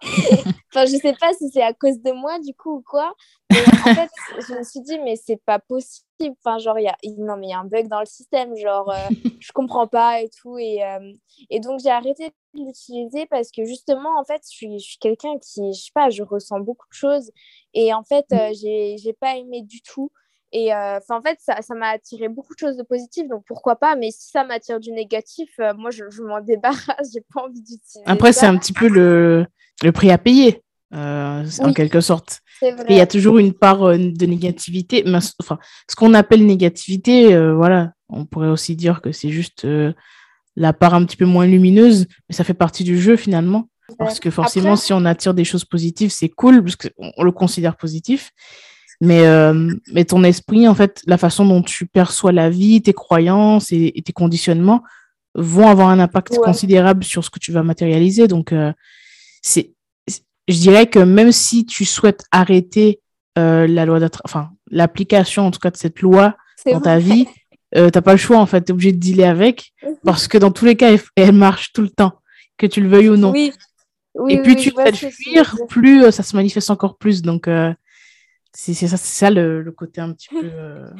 enfin, je sais pas si c'est à cause de moi, du coup, ou quoi. Mais en fait, je me suis dit, mais c'est pas possible. Enfin, genre, il y a... Non, mais il y a un bug dans le système. Genre, euh, je comprends pas et tout. Et, euh, et donc, j'ai arrêté de l'utiliser parce que justement, en fait, je suis, je suis quelqu'un qui, je sais pas, je ressens beaucoup de choses. Et en fait, mmh. j'ai pas aimé du tout. Et euh, en fait, ça, ça m'a attiré beaucoup de choses de positives, donc pourquoi pas. Mais si ça m'attire du négatif, euh, moi, je, je m'en débarrasse. J'ai pas envie d'utiliser. Après, c'est un petit peu le, le prix à payer, euh, en quelque sorte. Il y a toujours une part de négativité. Mais, enfin, ce qu'on appelle négativité, voilà, on pourrait aussi dire que c'est juste la part un petit peu moins lumineuse, mais ça fait partie du jeu finalement. Parce que forcément, si on attire des choses positives, c'est cool, parce qu'on le considère positif. Mais, euh, mais ton esprit, en fait, la façon dont tu perçois la vie, tes croyances et, tes conditionnements vont avoir un impact considérable sur ce que tu vas matérialiser. Donc, euh, c'est, je dirais que même si tu souhaites arrêter euh, la loi enfin, l'application en tout cas de cette loi dans ta vie, euh, t'as pas le choix en fait, tu es obligé de dealer avec mhm. parce que dans tous les cas, elle, marche tout le temps, que tu le veuilles ou non. Oui. et plus tu vas fuir, plus ça se manifeste encore plus. Donc, c'est ça, ça le, côté un petit peu.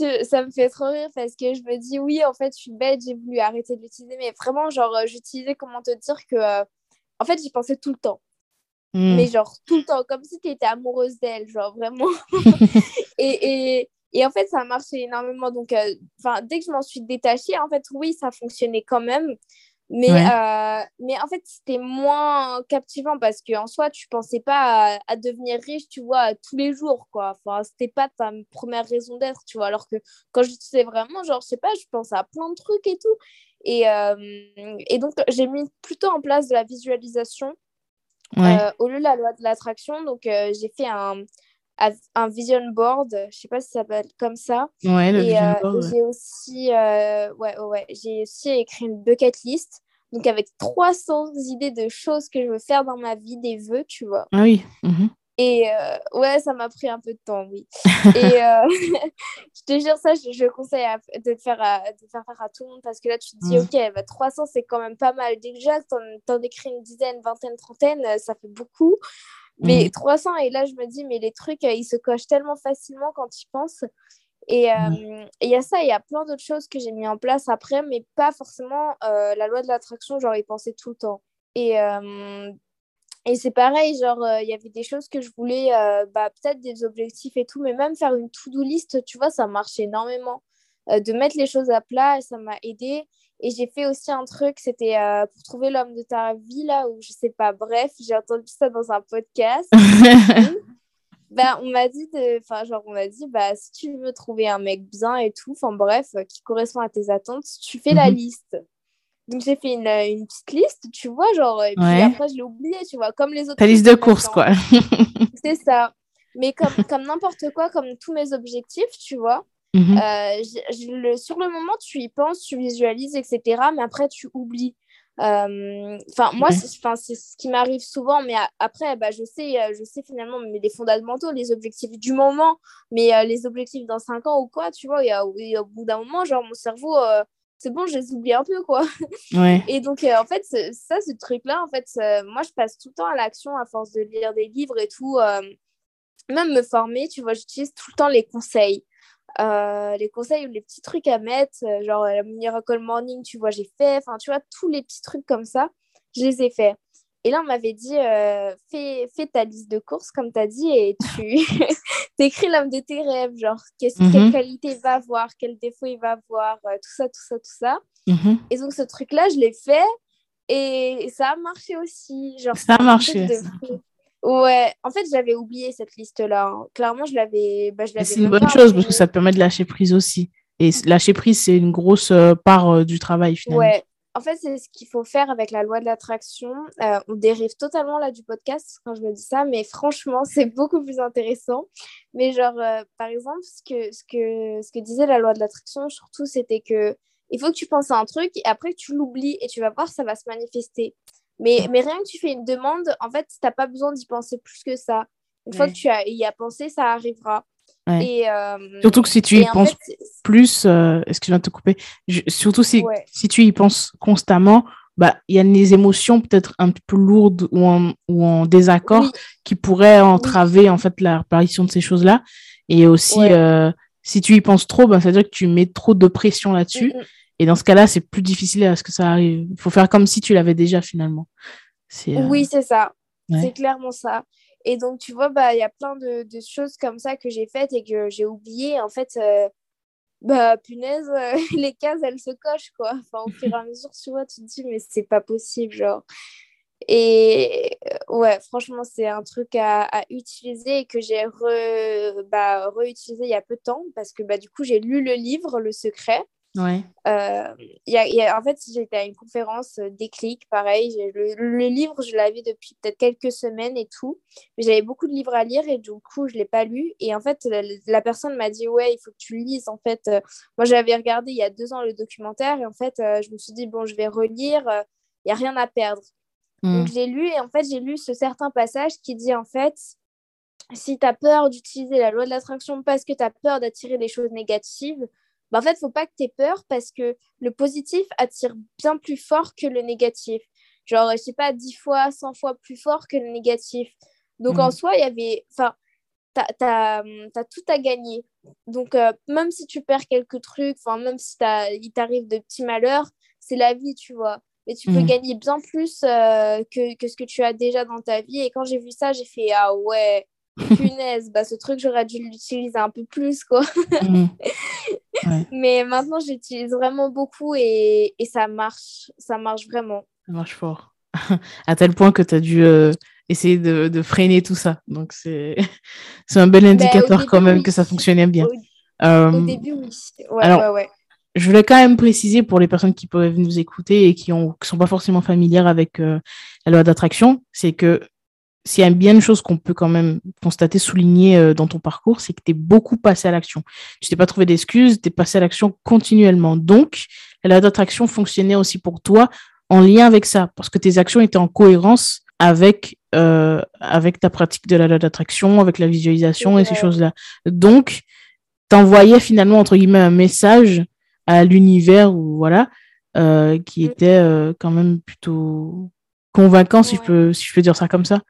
Euh, ça me fait trop rire parce que je me dis, oui, en fait, je suis bête, j'ai voulu arrêter de l'utiliser, mais vraiment, genre, euh, j'utilisais, comment te dire, que. Euh, en fait, j'y pensais tout le temps. Hmm. Mais genre, tout le temps, comme si tu étais amoureuse d'elle, genre, vraiment. et, et, et, en fait, ça a marché énormément. Donc, enfin dès que je m'en suis détachée, en fait, oui, ça fonctionnait quand même. Mais, euh, mais en fait, c'était moins captivant parce qu'en soi, tu pensais pas à, devenir riche, tu vois, tous les jours, quoi. Enfin, c'était pas ta première raison d'être, tu vois. Alors que quand je disais vraiment, genre, je sais pas, je pensais à plein de trucs et tout. Et, euh, et donc, j'ai mis plutôt en place de la visualisation euh, au lieu de la loi de l'attraction. Donc, j'ai fait un, un vision board, je sais pas si ça s'appelle comme ça. Ouais, le vision board. J'ai aussi, euh, ouais, ouais, j'ai aussi écrit une bucket list, donc avec 300 idées de choses que je veux faire dans ma vie, des vœux, tu vois. Ah oui. Mhm. Et euh, ouais, ça m'a pris un peu de temps, oui. et euh, je te jure, ça, je, je conseille de, faire de faire faire à tout le monde parce que là, tu te dis, mhm. ok, 300, bah, c'est quand même pas mal. Déjà, t'en, en écris une dizaine, vingtaine, trentaine, ça fait beaucoup. Mais 300, mmh. et là, je me dis, mais les trucs, euh, ils se cochent tellement facilement quand tu penses. Et euh, il y a ça, il y a plein d'autres choses que j'ai mis en place après, mais pas forcément euh, la loi de l'attraction, genre y penser tout le temps. Et, et c'est pareil, genre il y avait des choses que je voulais, bah, peut-être des objectifs et tout, mais même faire une to-do list, tu vois, ça marche énormément. de mettre les choses à plat ça m'a aidé. Et j'ai fait aussi un truc, c'était pour trouver l'homme de ta vie, là, où je sais pas, bref, j'ai entendu ça dans un podcast. ben, on m'a dit, enfin, genre, on m'a dit, bah, si tu veux trouver un mec bien et tout, enfin, bref, qui correspond à tes attentes, tu fais la mhm. liste. Donc, j'ai fait une, une, petite liste, tu vois, genre, et puis après, je l'ai oublié, tu vois, comme les autres. Ta liste de courses, quoi. C'est ça. Mais comme, comme n'importe quoi, comme tous mes objectifs, tu vois, mhm. euh, sur le moment, tu y penses, tu visualises, etc. Mais après, tu oublies. Euh, enfin, moi, c'est ce qui m'arrive souvent, mais après, bah, je, sais, euh, je sais finalement mais les fondamentaux, les objectifs du moment, mais les objectifs dans 5 ans ou quoi, tu vois, et, au bout d'un moment, genre, mon cerveau c'est bon, je les oublie un peu, quoi. Et donc, euh, en fait, ça, ce truc-là, en fait, moi, je passe tout le temps à l'action à force de lire des livres et tout. Euh, même me former, tu vois, j'utilise tout le temps les conseils. Euh, les conseils ou les petits trucs à mettre, genre la Miracle Morning, tu vois, j'ai fait. Enfin, tu vois, tous les petits trucs comme ça, je les ai faits. Et là, on m'avait dit, euh, fais, fais, ta liste de courses, comme tu as dit, et tu écris l'homme de tes rêves, genre, quelle mhm. qualité il va avoir, quel défaut il va avoir, euh, tout ça, tout ça, tout ça. Mhm. Et donc, ce truc-là, je l'ai fait, et ça a marché aussi. Genre, ça a marché. Ouais, en fait, j'avais oublié cette liste-là. Hein. Clairement, je l'avais. Bah, c'est une bonne chose, parce que ça permet de lâcher prise aussi. Et lâcher prise, c'est une grosse euh, part du travail, finalement. Ouais, en fait, c'est ce qu'il faut faire avec la loi de l'attraction. Euh, on dérive totalement là du podcast quand je me dis ça, mais franchement, c'est beaucoup plus intéressant. Mais genre, euh, par exemple, ce que, ce, que, ce que disait la loi de l'attraction, surtout, c'était que il faut que tu penses à un truc et après tu l'oublies et tu vas voir, ça va se manifester. Mais, mais rien que tu fais une demande, en fait, tu n'as pas besoin d'y penser plus que ça. Une fois que tu as, y as pensé, ça arrivera. Et, euh, surtout que si tu y penses plus, euh, excuse-moi de te couper, surtout si, si tu y penses constamment, bah, il y a des émotions peut-être un peu lourdes ou en, ou en désaccord qui pourraient entraver en fait l'apparition de ces choses-là. Et aussi, euh, si tu y penses trop, bah, ça veut dire que tu mets trop de pression là-dessus. Mm, mm. Et dans ce cas-là, c'est plus difficile à ce que ça arrive. Il faut faire comme si tu l'avais déjà finalement. Oui, c'est ça. C'est clairement ça. Et donc, tu vois, bah, il y a plein de, choses comme ça que j'ai faites et que j'ai oubliées. En fait, euh, bah, punaise, euh, les cases, elles se cochent, quoi. Enfin, au fur et à mesure, tu vois, tu te dis, mais c'est pas possible, genre. Et euh, ouais, franchement, c'est un truc à, à utiliser et que j'ai re, bah, réutilisé il y a peu de temps parce que bah, du coup, j'ai lu le livre Le Secret. Ouais. Euh, y a, y a, en fait, j'étais à une conférence euh, déclic, pareil. Le, le, livre, je l'avais depuis peut-être quelques semaines et tout. Mais j'avais beaucoup de livres à lire et du coup, je ne l'ai pas lu. Et en fait, la, personne m'a dit Ouais, il faut que tu lises. En fait, euh, moi, j'avais regardé il y a deux ans le documentaire et en fait, euh, je me suis dit Bon, je vais relire. Il n'y a rien à perdre. Hmm. Donc, j'ai lu et en fait, j'ai lu ce certain passage qui dit En fait, si tu as peur d'utiliser la loi de l'attraction parce que tu as peur d'attirer des choses négatives, bah, en fait, il faut pas que tu aies peur parce que le positif attire bien plus fort que le négatif. Genre, je sais pas, 10 fois, 100 fois plus fort que le négatif. Donc, en mm. soi, il y avait. Enfin, tu as, tout à gagner. Donc, euh, même si tu perds quelques trucs, même si il t'arrive de petits malheurs, c'est la vie, tu vois. Mais tu peux mm. gagner bien plus euh, que, que, ce que tu as déjà dans ta vie. Et quand j'ai vu ça, j'ai fait Ah ouais, punaise, bah, ce truc, j'aurais dû l'utiliser un peu plus, quoi. Mm. Mais maintenant, j'utilise vraiment beaucoup et, et, ça marche. Ça marche vraiment. Ça marche fort. à tel point que tu as dû euh, essayer de, de, freiner tout ça. Donc, c'est un bel bah, indicateur quand même que ça fonctionnait bien. Au, euh, début, oui. Ouais, alors, ouais, ouais. Je voulais quand même préciser pour les personnes qui peuvent nous écouter et qui ne sont pas forcément familières avec euh, la loi d'attraction, c'est que s'il y a bien une chose qu'on peut quand même constater, souligner euh, dans ton parcours, c'est que tu es beaucoup passé à l'action. Tu t'es pas trouvé d'excuses, tu es passé à l'action continuellement. Donc, la loi d'attraction fonctionnait aussi pour toi en lien avec ça, parce que tes actions étaient en cohérence avec, euh, avec ta pratique de la loi d'attraction, avec la visualisation et ces choses-là. Donc, tu envoyais finalement, entre guillemets, un message à l'univers, ou voilà, euh, qui mm. était quand même plutôt convaincant, si, je peux, si je peux dire ça comme ça.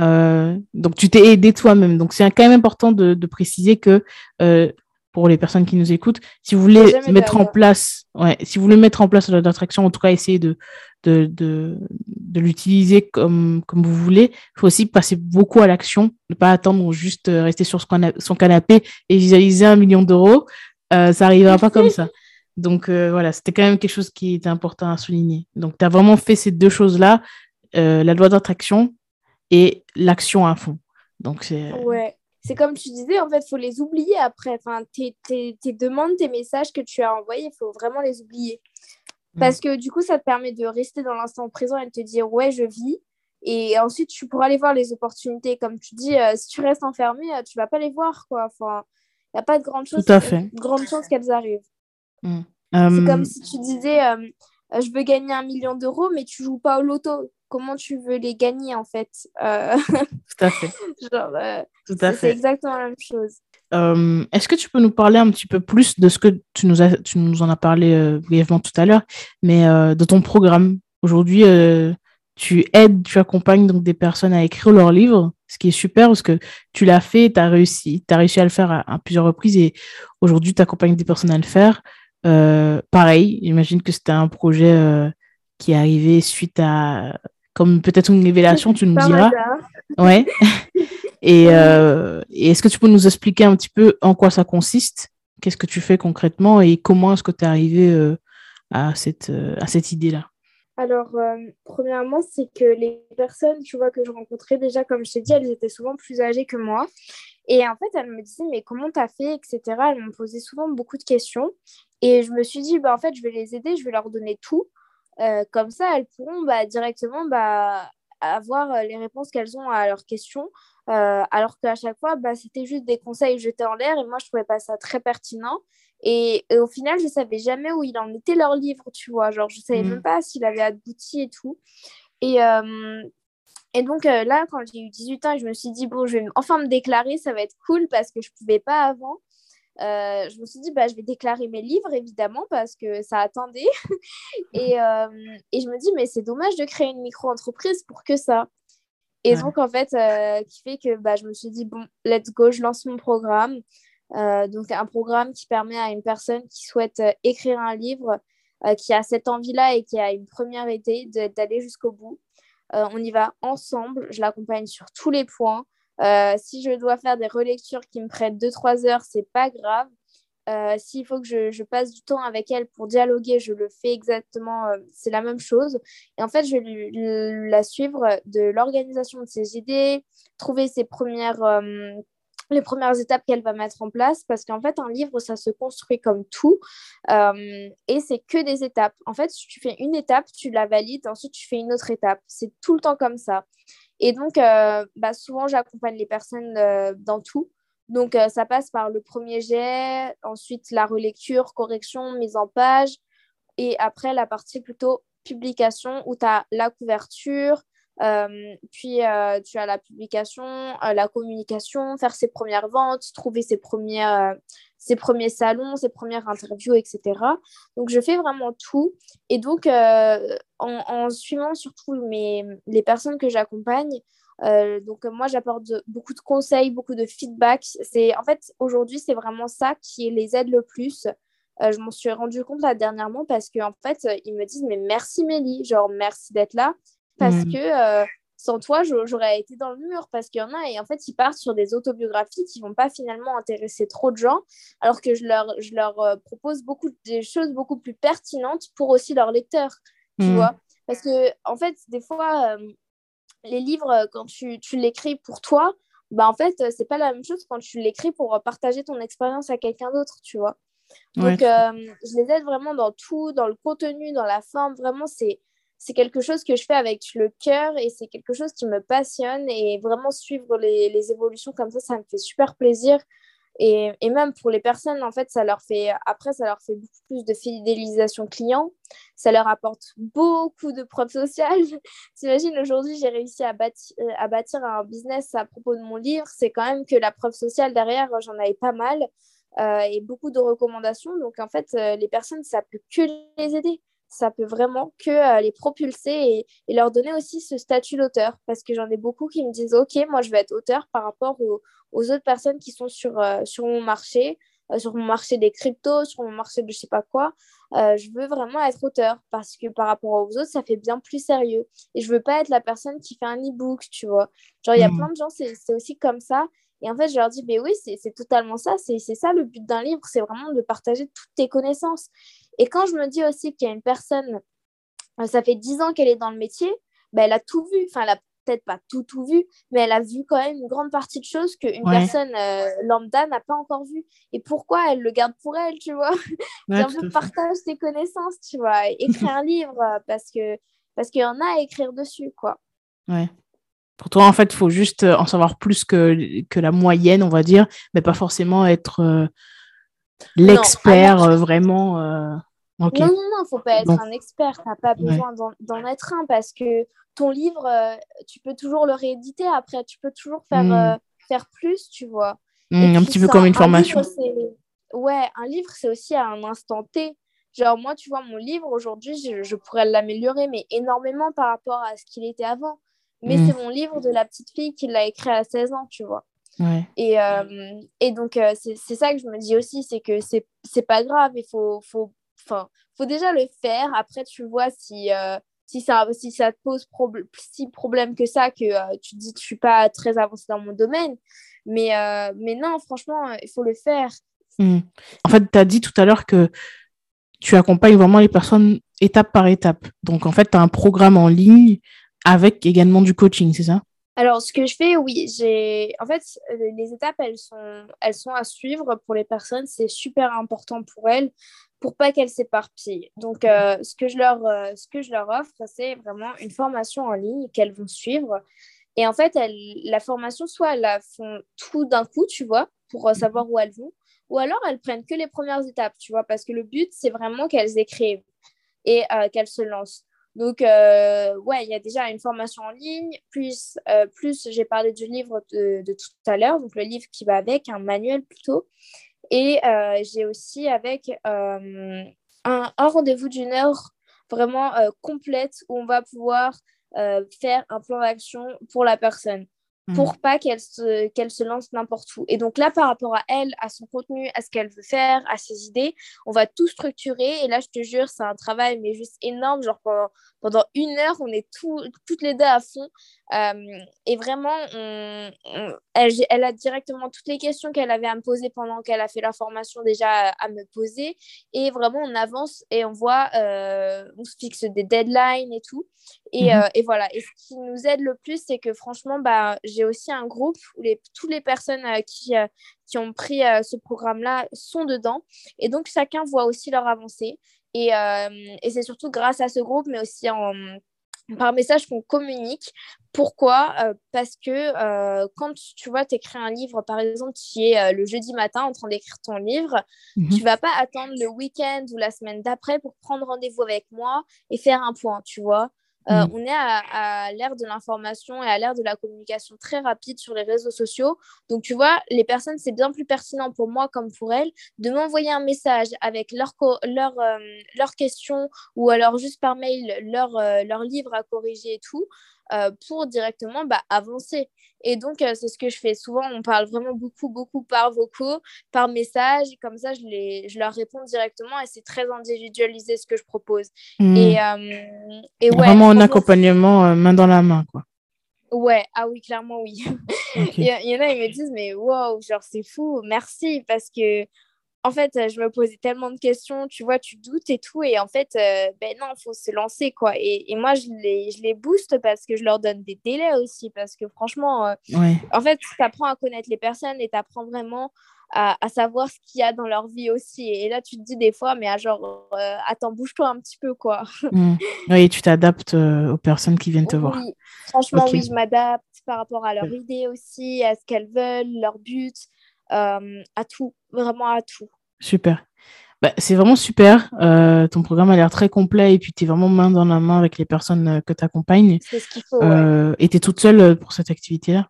Euh, donc, tu t'es aidé toi-même. Donc, c'est quand même important de, de préciser que euh, pour les personnes qui nous écoutent, si vous voulez mettre en place, ouais, si vous voulez mettre en place en tout cas, essayez de, de, de, de l'utiliser comme, comme vous voulez. Il faut aussi passer beaucoup à l'action, ne pas attendre juste euh, rester sur son canapé et visualiser un million d'euros. ça n'arrivera pas comme ça. Donc voilà, c'était quand même quelque chose qui était important à souligner. Donc tu as vraiment fait ces deux choses-là, la loi d'attraction et l'action à fond. Donc c'est. Ouais c'est comme tu disais, en fait, il faut les oublier après. Enfin, tes, tes, tes, demandes, tes messages que tu as envoyés, il faut vraiment les oublier. Mm. Parce que du coup, ça te permet de rester dans l'instant présent et de te dire, ouais, je vis. Et ensuite, tu pourras aller voir les opportunités. Comme tu dis, euh, si tu restes enfermé, euh, tu vas pas les voir, quoi. Enfin, il n'y a pas de grande chose, grande chance qu'elles arrivent. Mm. C'est comme si tu disais, euh, je veux gagner un million d'euros, mais tu joues pas au loto comment tu veux les gagner en fait. Euh, Tout à fait. Euh, à. C'est exactement la même chose. Euh, est-ce que tu peux nous parler un petit peu plus de ce que tu nous, as, tu nous en as parlé brièvement tout à l'heure, mais de ton programme? Aujourd'hui, tu aides, tu accompagnes donc des personnes à écrire leurs livres, ce qui est super parce que tu l'as fait, tu as réussi, tu as réussi à le faire à, plusieurs reprises et aujourd'hui, tu accompagnes des personnes à le faire. pareil, j'imagine que c'était un projet qui est arrivé suite à comme peut-être une révélation, tu nous diras. Ouais. Euh, et, est-ce que tu peux nous expliquer un petit peu en quoi ça consiste? Qu'est-ce que tu fais concrètement? Et comment est-ce que tu es arrivé euh, à cette, euh, à cette idée-là? Alors, premièrement, c'est que les personnes, tu vois, que je rencontrais déjà, comme je t'ai dit, elles étaient souvent plus âgées que moi. Et en fait, elles me disaient, mais comment t'as fait, etc. Elles m'ont posé souvent beaucoup de questions. Et je me suis dit, bah, en fait, je vais les aider, je vais leur donner tout. Euh, comme ça, elles pourront bah, directement bah, avoir euh, les réponses qu'elles ont à leurs questions. Euh, alors qu'à chaque fois, bah, c'était juste des conseils jetés en l'air et moi, je trouvais pas ça très pertinent. Et, au final, je savais jamais où il en était leur livre, tu vois. Genre, je savais même mm. pas s'il avait abouti et tout. Et, et donc là, quand j'ai eu 18 ans, je me suis dit, bon, je vais enfin me déclarer, ça va être cool parce que je pouvais pas avant. Euh, je me suis dit, bah, je vais déclarer mes livres, évidemment, parce que ça attendait. et, euh, et, je me dis, mais c'est dommage de créer une micro-entreprise pour que ça. Et donc, en fait, euh, qui fait que bah, je me suis dit, bon, let's go, je lance mon programme. donc, un programme qui permet à une personne qui souhaite écrire un livre, qui a cette envie-là et qui a une première idée d'aller jusqu'au bout. on y va ensemble, je l'accompagne sur tous les points. Euh, si je dois faire des relectures qui me prennent 2-3 heures, c'est pas grave. Euh, s'il faut que je, passe du temps avec elle pour dialoguer, je le fais exactement, euh, c'est la même chose. Et en fait, je vais la suivre de l'organisation de ses idées, trouver ses premières, les premières étapes qu'elle va mettre en place, parce qu'en fait, un livre, ça se construit comme tout, et c'est que des étapes. En fait, si tu fais une étape, tu la valides, ensuite tu fais une autre étape. C'est tout le temps comme ça. Et donc, euh, bah, souvent, j'accompagne les personnes euh, dans tout. Donc, euh, ça passe par le premier jet, ensuite la relecture, correction, mise en page, et après la partie plutôt publication où tu as la couverture, puis tu as la publication, la communication, faire ses premières ventes, trouver ses premières, ses premiers salons, ses premières interviews, etc. Donc, je fais vraiment tout. Et donc, euh, en, suivant surtout mes, les personnes que j'accompagne, euh, donc moi, j'apporte beaucoup de conseils, beaucoup de feedback. En fait, aujourd'hui, c'est vraiment ça qui les aide le plus. Euh, je m'en suis rendu compte dernièrement parce qu'en en fait, ils me disent, mais merci Mélie, genre merci d'être là. Parce mmh. que sans toi, j'aurais été dans le mur parce qu'il y en a et en fait, ils partent sur des autobiographies qui vont pas finalement intéresser trop de gens, alors que je leur, je leur euh, propose beaucoup des choses beaucoup plus pertinentes pour aussi leurs lecteurs, tu hmm. vois. Parce que, en fait, des fois, euh, les livres, euh, quand tu, tu l'écris pour toi, bah, en fait, c'est pas la même chose quand tu l'écris pour partager ton expérience à quelqu'un d'autre, tu vois. Donc, je les aide vraiment dans tout, dans le contenu, dans la forme. Vraiment, c'est c'est quelque chose que je fais avec le cœur et c'est quelque chose qui me passionne et vraiment suivre les, les, évolutions comme ça, ça me fait super plaisir. Et, et, même pour les personnes, en fait, ça leur fait, après, ça leur fait beaucoup plus de fidélisation client. Ça leur apporte beaucoup de preuves sociales. T'imagines, aujourd'hui, j'ai réussi à, bâtir, à bâtir un business à propos de mon livre. C'est quand même que la preuve sociale derrière, j'en avais pas mal. Euh, et beaucoup de recommandations. Donc, en fait, euh, les personnes, ça peut que les aider ça peut vraiment que euh, les propulser et, leur donner aussi ce statut d'auteur. Parce que j'en ai beaucoup qui me disent, OK, moi, je vais être auteur par rapport aux, autres personnes qui sont sur, euh, sur mon marché, euh, sur mon marché des cryptos, sur mon marché de je sais pas quoi. je veux vraiment être auteur parce que par rapport aux autres, ça fait bien plus sérieux. Et je veux pas être la personne qui fait un e-book, tu vois. Genre, il y a mmh. plein de gens, c'est aussi comme ça. Et en fait, je leur dis, mais oui, c'est totalement ça. C'est ça le but d'un livre, c'est vraiment de partager toutes tes connaissances. Et quand je me dis aussi qu'il y a une personne, euh, ça fait dix ans qu'elle est dans le métier, ben, elle a tout vu. Enfin, elle a peut-être pas tout, tout vu, mais elle a vu quand même une grande partie de choses qu'une personne euh, lambda n'a pas encore vu. Et pourquoi elle le garde pour elle, tu vois? Ouais, un peu partage tes connaissances, tu vois. Écrire un livre euh, parce que parce qu'il y en a à écrire dessus, quoi. Ouais. Pour toi, en fait, il faut juste en savoir plus que, que la moyenne, on va dire, mais pas forcément être l'expert vraiment. Non, non, non, il faut pas être un expert, tu n'as pas besoin d'en être un parce que ton livre, euh, tu peux toujours le rééditer après, tu peux toujours faire, hmm. euh, faire plus, tu vois. Hmm, un petit peu comme une formation. ouais, un livre, c'est aussi à un instant T. Genre, moi, tu vois, mon livre, aujourd'hui, je, pourrais l'améliorer, mais énormément par rapport à ce qu'il était avant. Mais hmm. c'est mon livre de la petite fille qui l'a écrit à 16 ans, tu vois. Ouais. Et, euh, et donc, c'est ça que je me dis aussi, c'est que c'est pas grave, il faut, faut, faut déjà le faire. Après, tu vois si si ça, si ça te pose si problème que ça, que euh, tu te dis que je suis pas très avancée dans mon domaine. Mais, euh, mais non, franchement, il faut le faire. Hmm. En fait, tu as dit tout à l'heure que tu accompagnes vraiment les personnes étape par étape. Donc, en fait, tu as un programme en ligne avec également du coaching, c'est ça? Alors, ce que je fais, oui, j'ai. En fait, les étapes, elles sont, à suivre pour les personnes. C'est super important pour elles pour pas qu'elles s'éparpillent. Donc, euh, ce, que je leur, euh, ce que je leur offre, c'est vraiment une formation en ligne qu'elles vont suivre. Et en fait, la formation, soit elles la font tout d'un coup, tu vois, pour euh, savoir où elles vont, ou alors elles prennent que les premières étapes, tu vois, parce que le but, c'est vraiment qu'elles écrivent et qu'elles se lancent. Donc, ouais, il y a déjà une formation en ligne, plus, plus j'ai parlé du livre de, tout à l'heure, donc le livre qui va avec, un manuel plutôt. Et euh, j'ai aussi avec euh, un, rendez-vous d'une heure vraiment euh, complète où on va pouvoir faire un plan d'action pour la personne pour mm. pas qu'elle se, qu'elle se lance n'importe où. Et donc là, par rapport à elle, à son contenu, à ce qu'elle veut faire, à ses idées, on va tout structurer. Et là, je te jure, c'est un travail, mais juste énorme. Genre pendant, pendant une heure, on est tout, toutes les deux à fond. Euh, et vraiment, on, elle, elle, a directement toutes les questions qu'elle avait à me poser pendant qu'elle a fait la formation déjà à, me poser. Et vraiment, on avance et on voit, euh, on se fixe des deadlines et tout. Et, mhm. euh, et, voilà. Et ce qui nous aide le plus, c'est que franchement, bah, j'ai aussi un groupe où les, toutes les personnes qui, qui ont pris ce programme-là sont dedans. Et donc, chacun voit aussi leur avancée. Et, et c'est surtout grâce à ce groupe, mais aussi en par message qu'on communique. Pourquoi? Euh, Parce que euh, quand tu vois, tu écris un livre, par exemple, tu es euh, le jeudi matin en train d'écrire ton livre, mhm. tu vas pas attendre le week-end ou la semaine d'après pour prendre rendez-vous avec moi et faire un point, tu vois. Euh, mm. On est à, l'ère de l'information et à l'ère de la communication très rapide sur les réseaux sociaux. Donc, tu vois, les personnes, c'est bien plus pertinent pour moi comme pour elles de m'envoyer un message avec leurs leur, leur euh, questions ou alors juste par mail leur, euh, leur livre à corriger et tout pour directement bah, avancer. Et donc, euh, c'est ce que je fais. Souvent, on parle vraiment beaucoup, beaucoup par vocaux, par message. Comme ça, je, les, je leur réponds directement et c'est très individualisé ce que je propose. Hmm. Et, euh, et ouais, vraiment un accompagnement euh, main dans la main, quoi. Ouais, ah oui, clairement, oui. Il y, en a, ils me disent, mais wow, genre, c'est fou, merci, parce que en fait, euh, je me posais tellement de questions, tu vois, tu doutes et tout. Et en fait, euh, ben non, il faut se lancer, quoi. Et, et, moi, je les, je les booste parce que je leur donne des délais aussi. Parce que franchement, euh, en fait, tu apprends à connaître les personnes et tu apprends vraiment à, à savoir ce qu'il y a dans leur vie aussi. Et là, tu te dis des fois, mais à genre, attends, bouge-toi un petit peu, quoi. Mmh. Oui, tu t'adaptes aux personnes qui viennent te voir. Franchement, oui, je m'adapte par rapport à leur idée aussi, à ce qu'elles veulent, leur but. Euh, à tout, vraiment à tout. Super. Bah, c'est vraiment super. Euh, ton programme a l'air très complet et puis tu es vraiment main dans la main avec les personnes euh, que tu accompagnes. C'est ce qu'il faut. Et tu es toute seule pour cette activité-là?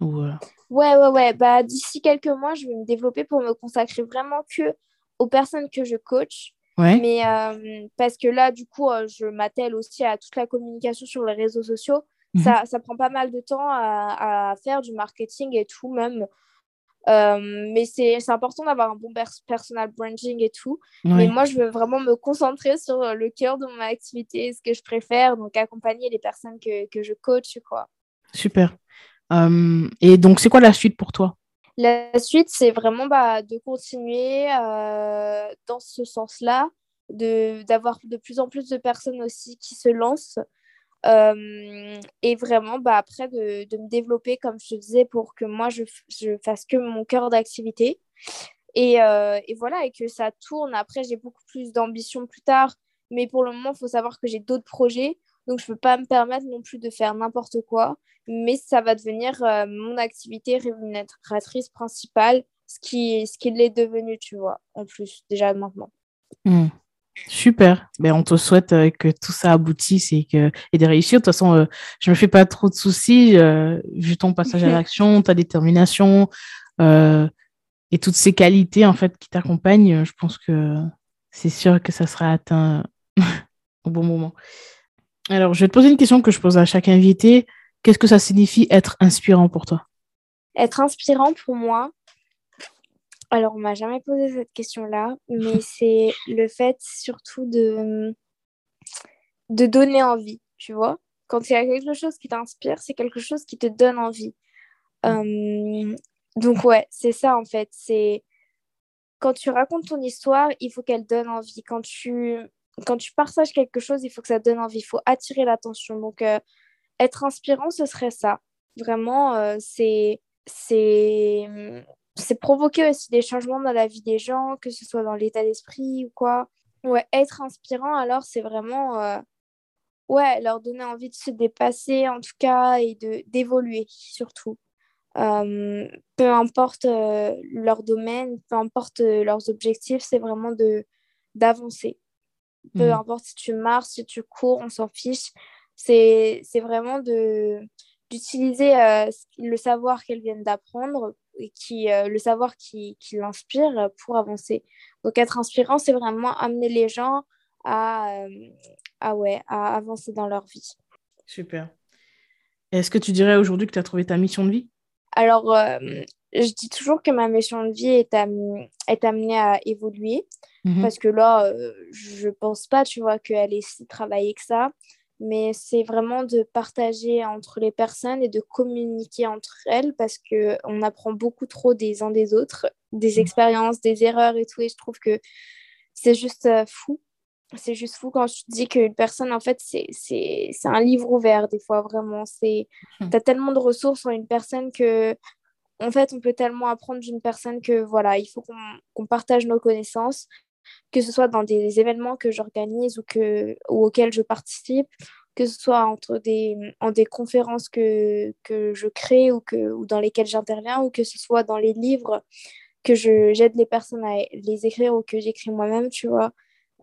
Ou, Ouais, ouais, ouais. Bah, D'ici quelques mois, je vais me développer pour me consacrer vraiment que aux personnes que je coach. Ouais. Mais parce que là, du coup, je m'attelle aussi à toute la communication sur les réseaux sociaux. Mhm. Ça, ça prend pas mal de temps à, à, faire du marketing et tout, même euh, mais c'est important d'avoir un bon personal branding et tout. Mais moi, je veux vraiment me concentrer sur le cœur de mon activité, ce que je préfère, donc accompagner les personnes que, que je coach. Quoi. Super. Euh, et donc, c'est quoi la suite pour toi? La suite, c'est vraiment bah, de continuer euh, dans ce sens-là, d'avoir de, plus en plus de personnes aussi qui se lancent. Euh, et vraiment, bah, après, de, de, me développer, comme je te disais, pour que moi, je, je fasse que mon cœur d'activité. Et, euh, et, voilà, et que ça tourne. Après, j'ai beaucoup plus d'ambition plus tard. Mais pour le moment, il faut savoir que j'ai d'autres projets. Donc, je ne peux pas me permettre non plus de faire n'importe quoi. Mais ça va devenir euh, mon activité rémunératrice principale, ce qui, ce qui l'est devenu, tu vois, en plus, déjà maintenant. Hmm. Super. Ben, on te souhaite euh, que tout ça aboutisse et, que, et de réussir. De toute façon, euh, je me fais pas trop de soucis. vu ton passage à l'action, ta détermination et toutes ces qualités en fait qui t'accompagnent, je pense que c'est sûr que ça sera atteint au bon moment. Alors, je vais te poser une question que je pose à chaque invité. Qu'est-ce que ça signifie être inspirant pour toi? Être inspirant pour moi, alors on m'a jamais posé cette question-là, mais c'est le fait surtout de, de donner envie, tu vois. Quand il y a quelque chose qui t'inspire, c'est quelque chose qui te donne envie. Euh, donc ouais, c'est ça en fait. C'est quand tu racontes ton histoire, il faut qu'elle donne envie. Quand tu quand tu partages quelque chose, il faut que ça donne envie, il faut attirer l'attention. Donc, euh, être inspirant, ce serait ça. Vraiment, euh, c'est c'est provoquer aussi des changements dans la vie des gens, que ce soit dans l'état d'esprit ou quoi. Ouais, être inspirant, alors, c'est vraiment euh, ouais, leur donner envie de se dépasser, en tout cas, et d'évoluer, surtout. peu importe leur domaine, peu importe leurs objectifs, c'est vraiment d'avancer. Peu mm. importe si tu marches, si tu cours, on s'en fiche. C'est vraiment d'utiliser euh, le savoir qu'elles viennent d'apprendre qui, euh, le savoir qui, qui l'inspire pour avancer. Donc être inspirant, c'est vraiment amener les gens à, euh, à, ouais, à avancer dans leur vie. Super. Est-ce que tu dirais aujourd'hui que tu as trouvé ta mission de vie? Alors, je dis toujours que ma mission de vie est, est amenée à évoluer. Mhm. Parce que là, je euh, je pense pas, tu vois, qu'elle ait si travaillé que ça. Mais c'est vraiment de partager entre les personnes et de communiquer entre elles parce qu'on apprend beaucoup trop des uns des autres, des mhm. expériences, des erreurs et tout. Et je trouve que c'est juste euh, fou. C'est juste fou quand je te dis qu'une personne, en fait, c'est un livre ouvert, des fois, vraiment. Tu as tellement de ressources en une personne que en fait, on peut tellement apprendre d'une personne que voilà, il faut qu'on partage nos connaissances, que ce soit dans des événements que j'organise ou, que, ou auxquels je participe, que ce soit entre des, en des conférences que, que je crée ou, que, ou dans lesquelles j'interviens, ou que ce soit dans les livres que j'aide les personnes à les écrire ou que j'écris moi-même, tu vois.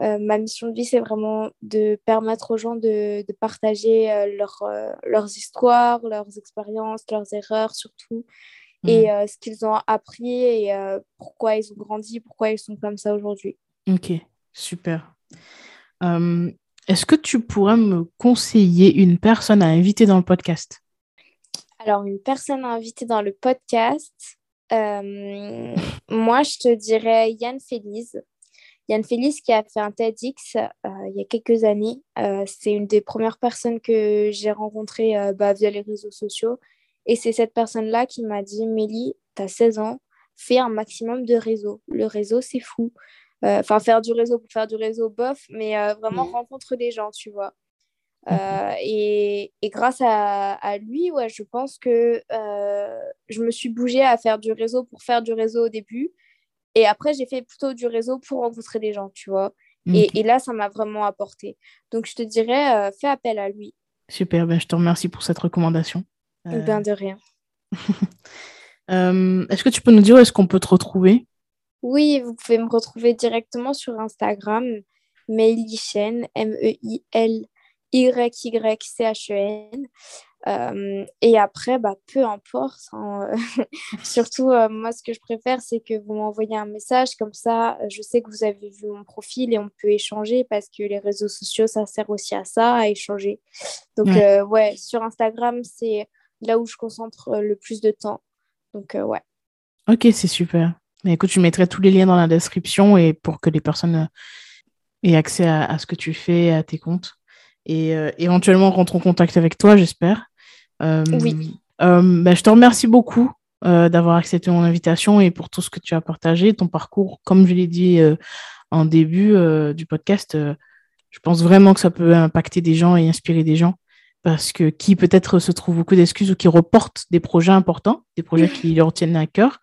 Euh, ma mission de vie, c'est vraiment de permettre aux gens de, de partager euh, leur, euh, leurs histoires, leurs expériences, leurs erreurs surtout, et mm. ce qu'ils ont appris et pourquoi ils ont grandi, pourquoi ils sont comme ça aujourd'hui. Ok, super. Euh, est-ce que tu pourrais me conseiller une personne à inviter dans le podcast? Alors, une personne à inviter dans le podcast, euh, moi, je te dirais Yann Félix. Yann Félix qui a fait un TEDx euh, il y a quelques années. c'est une des premières personnes que j'ai rencontrées bah, via les réseaux sociaux. Et c'est cette personne-là qui m'a dit, Mélie, tu as 16 ans, fais un maximum de réseau. Le réseau, c'est fou. Euh, enfin, faire du réseau pour faire du réseau, bof, mais euh, vraiment mm. rencontre des gens, tu vois. Euh, et, et, grâce à, à, lui, ouais, je pense que je me suis bougée à faire du réseau pour faire du réseau au début. Et après, j'ai fait plutôt du réseau pour rencontrer des gens, tu vois. Et, et, là, ça m'a vraiment apporté. Donc, je te dirais, fais appel à lui. Super, ben, je te remercie pour cette recommandation. Ben, de rien. est-ce que tu peux nous dire où est-ce qu'on peut te retrouver? Oui, vous pouvez me retrouver directement sur Instagram, Meilichen, M-E-I-L-Y-Y-C-H-E-N. Euh, et après, bah, peu importe. Hein, surtout, euh, moi, ce que je préfère, c'est que vous m'envoyez un message. Comme ça, je sais que vous avez vu mon profil et on peut échanger parce que les réseaux sociaux, ça sert aussi à ça, à échanger. Donc, ouais, euh, ouais sur Instagram, c'est là où je concentre le plus de temps. Donc, ouais. Ok, c'est super. Mais écoute, je mettrai tous les liens dans la description et pour que les personnes euh, aient accès à, ce que tu fais, à tes comptes. Et euh, éventuellement rentrent en contact avec toi, j'espère. Euh, oui. Bah, je te remercie beaucoup d'avoir accepté mon invitation et pour tout ce que tu as partagé, ton parcours. Comme je l'ai dit en début du podcast, je pense vraiment que ça peut impacter des gens et inspirer des gens parce que qui peut-être se trouve beaucoup d'excuses ou qui reportent des projets importants, des projets qui leur tiennent à cœur.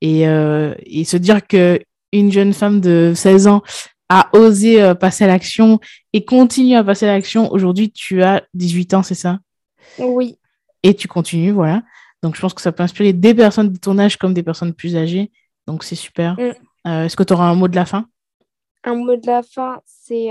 Et, euh, et se dire que une jeune femme de 16 ans a osé euh, passer à l'action et continue à passer à l'action. Aujourd'hui, tu as 18 ans, c'est ça? Oui. Et tu continues, voilà. Donc, je pense que ça peut inspirer des personnes de ton âge comme des personnes plus âgées. Donc, c'est super. Mm. Euh, est-ce que tu auras un mot de la fin? Un mot de la fin, c'est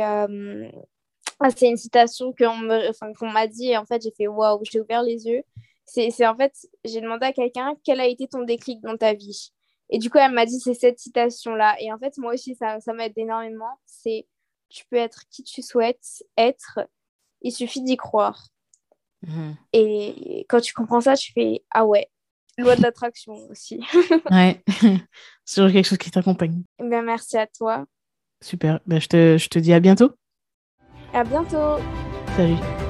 ah, c'est une citation qu'on me... enfin, qu'on m'a dit et en fait j'ai fait waouh, j'ai ouvert les yeux. C'est en fait, j'ai demandé à quelqu'un quel a été ton déclic dans ta vie? Et du coup, elle m'a dit c'est cette citation-là. Et en fait, moi aussi, ça, ça m'aide énormément. C'est tu peux être qui tu souhaites être, il suffit d'y croire. Mhm. Et quand tu comprends ça, tu fais ah ouais, loi de l'attraction aussi. ouais, c'est quelque chose qui t'accompagne. Ben, merci à toi. Super, ben, je, te, je te dis à bientôt. À bientôt. Salut.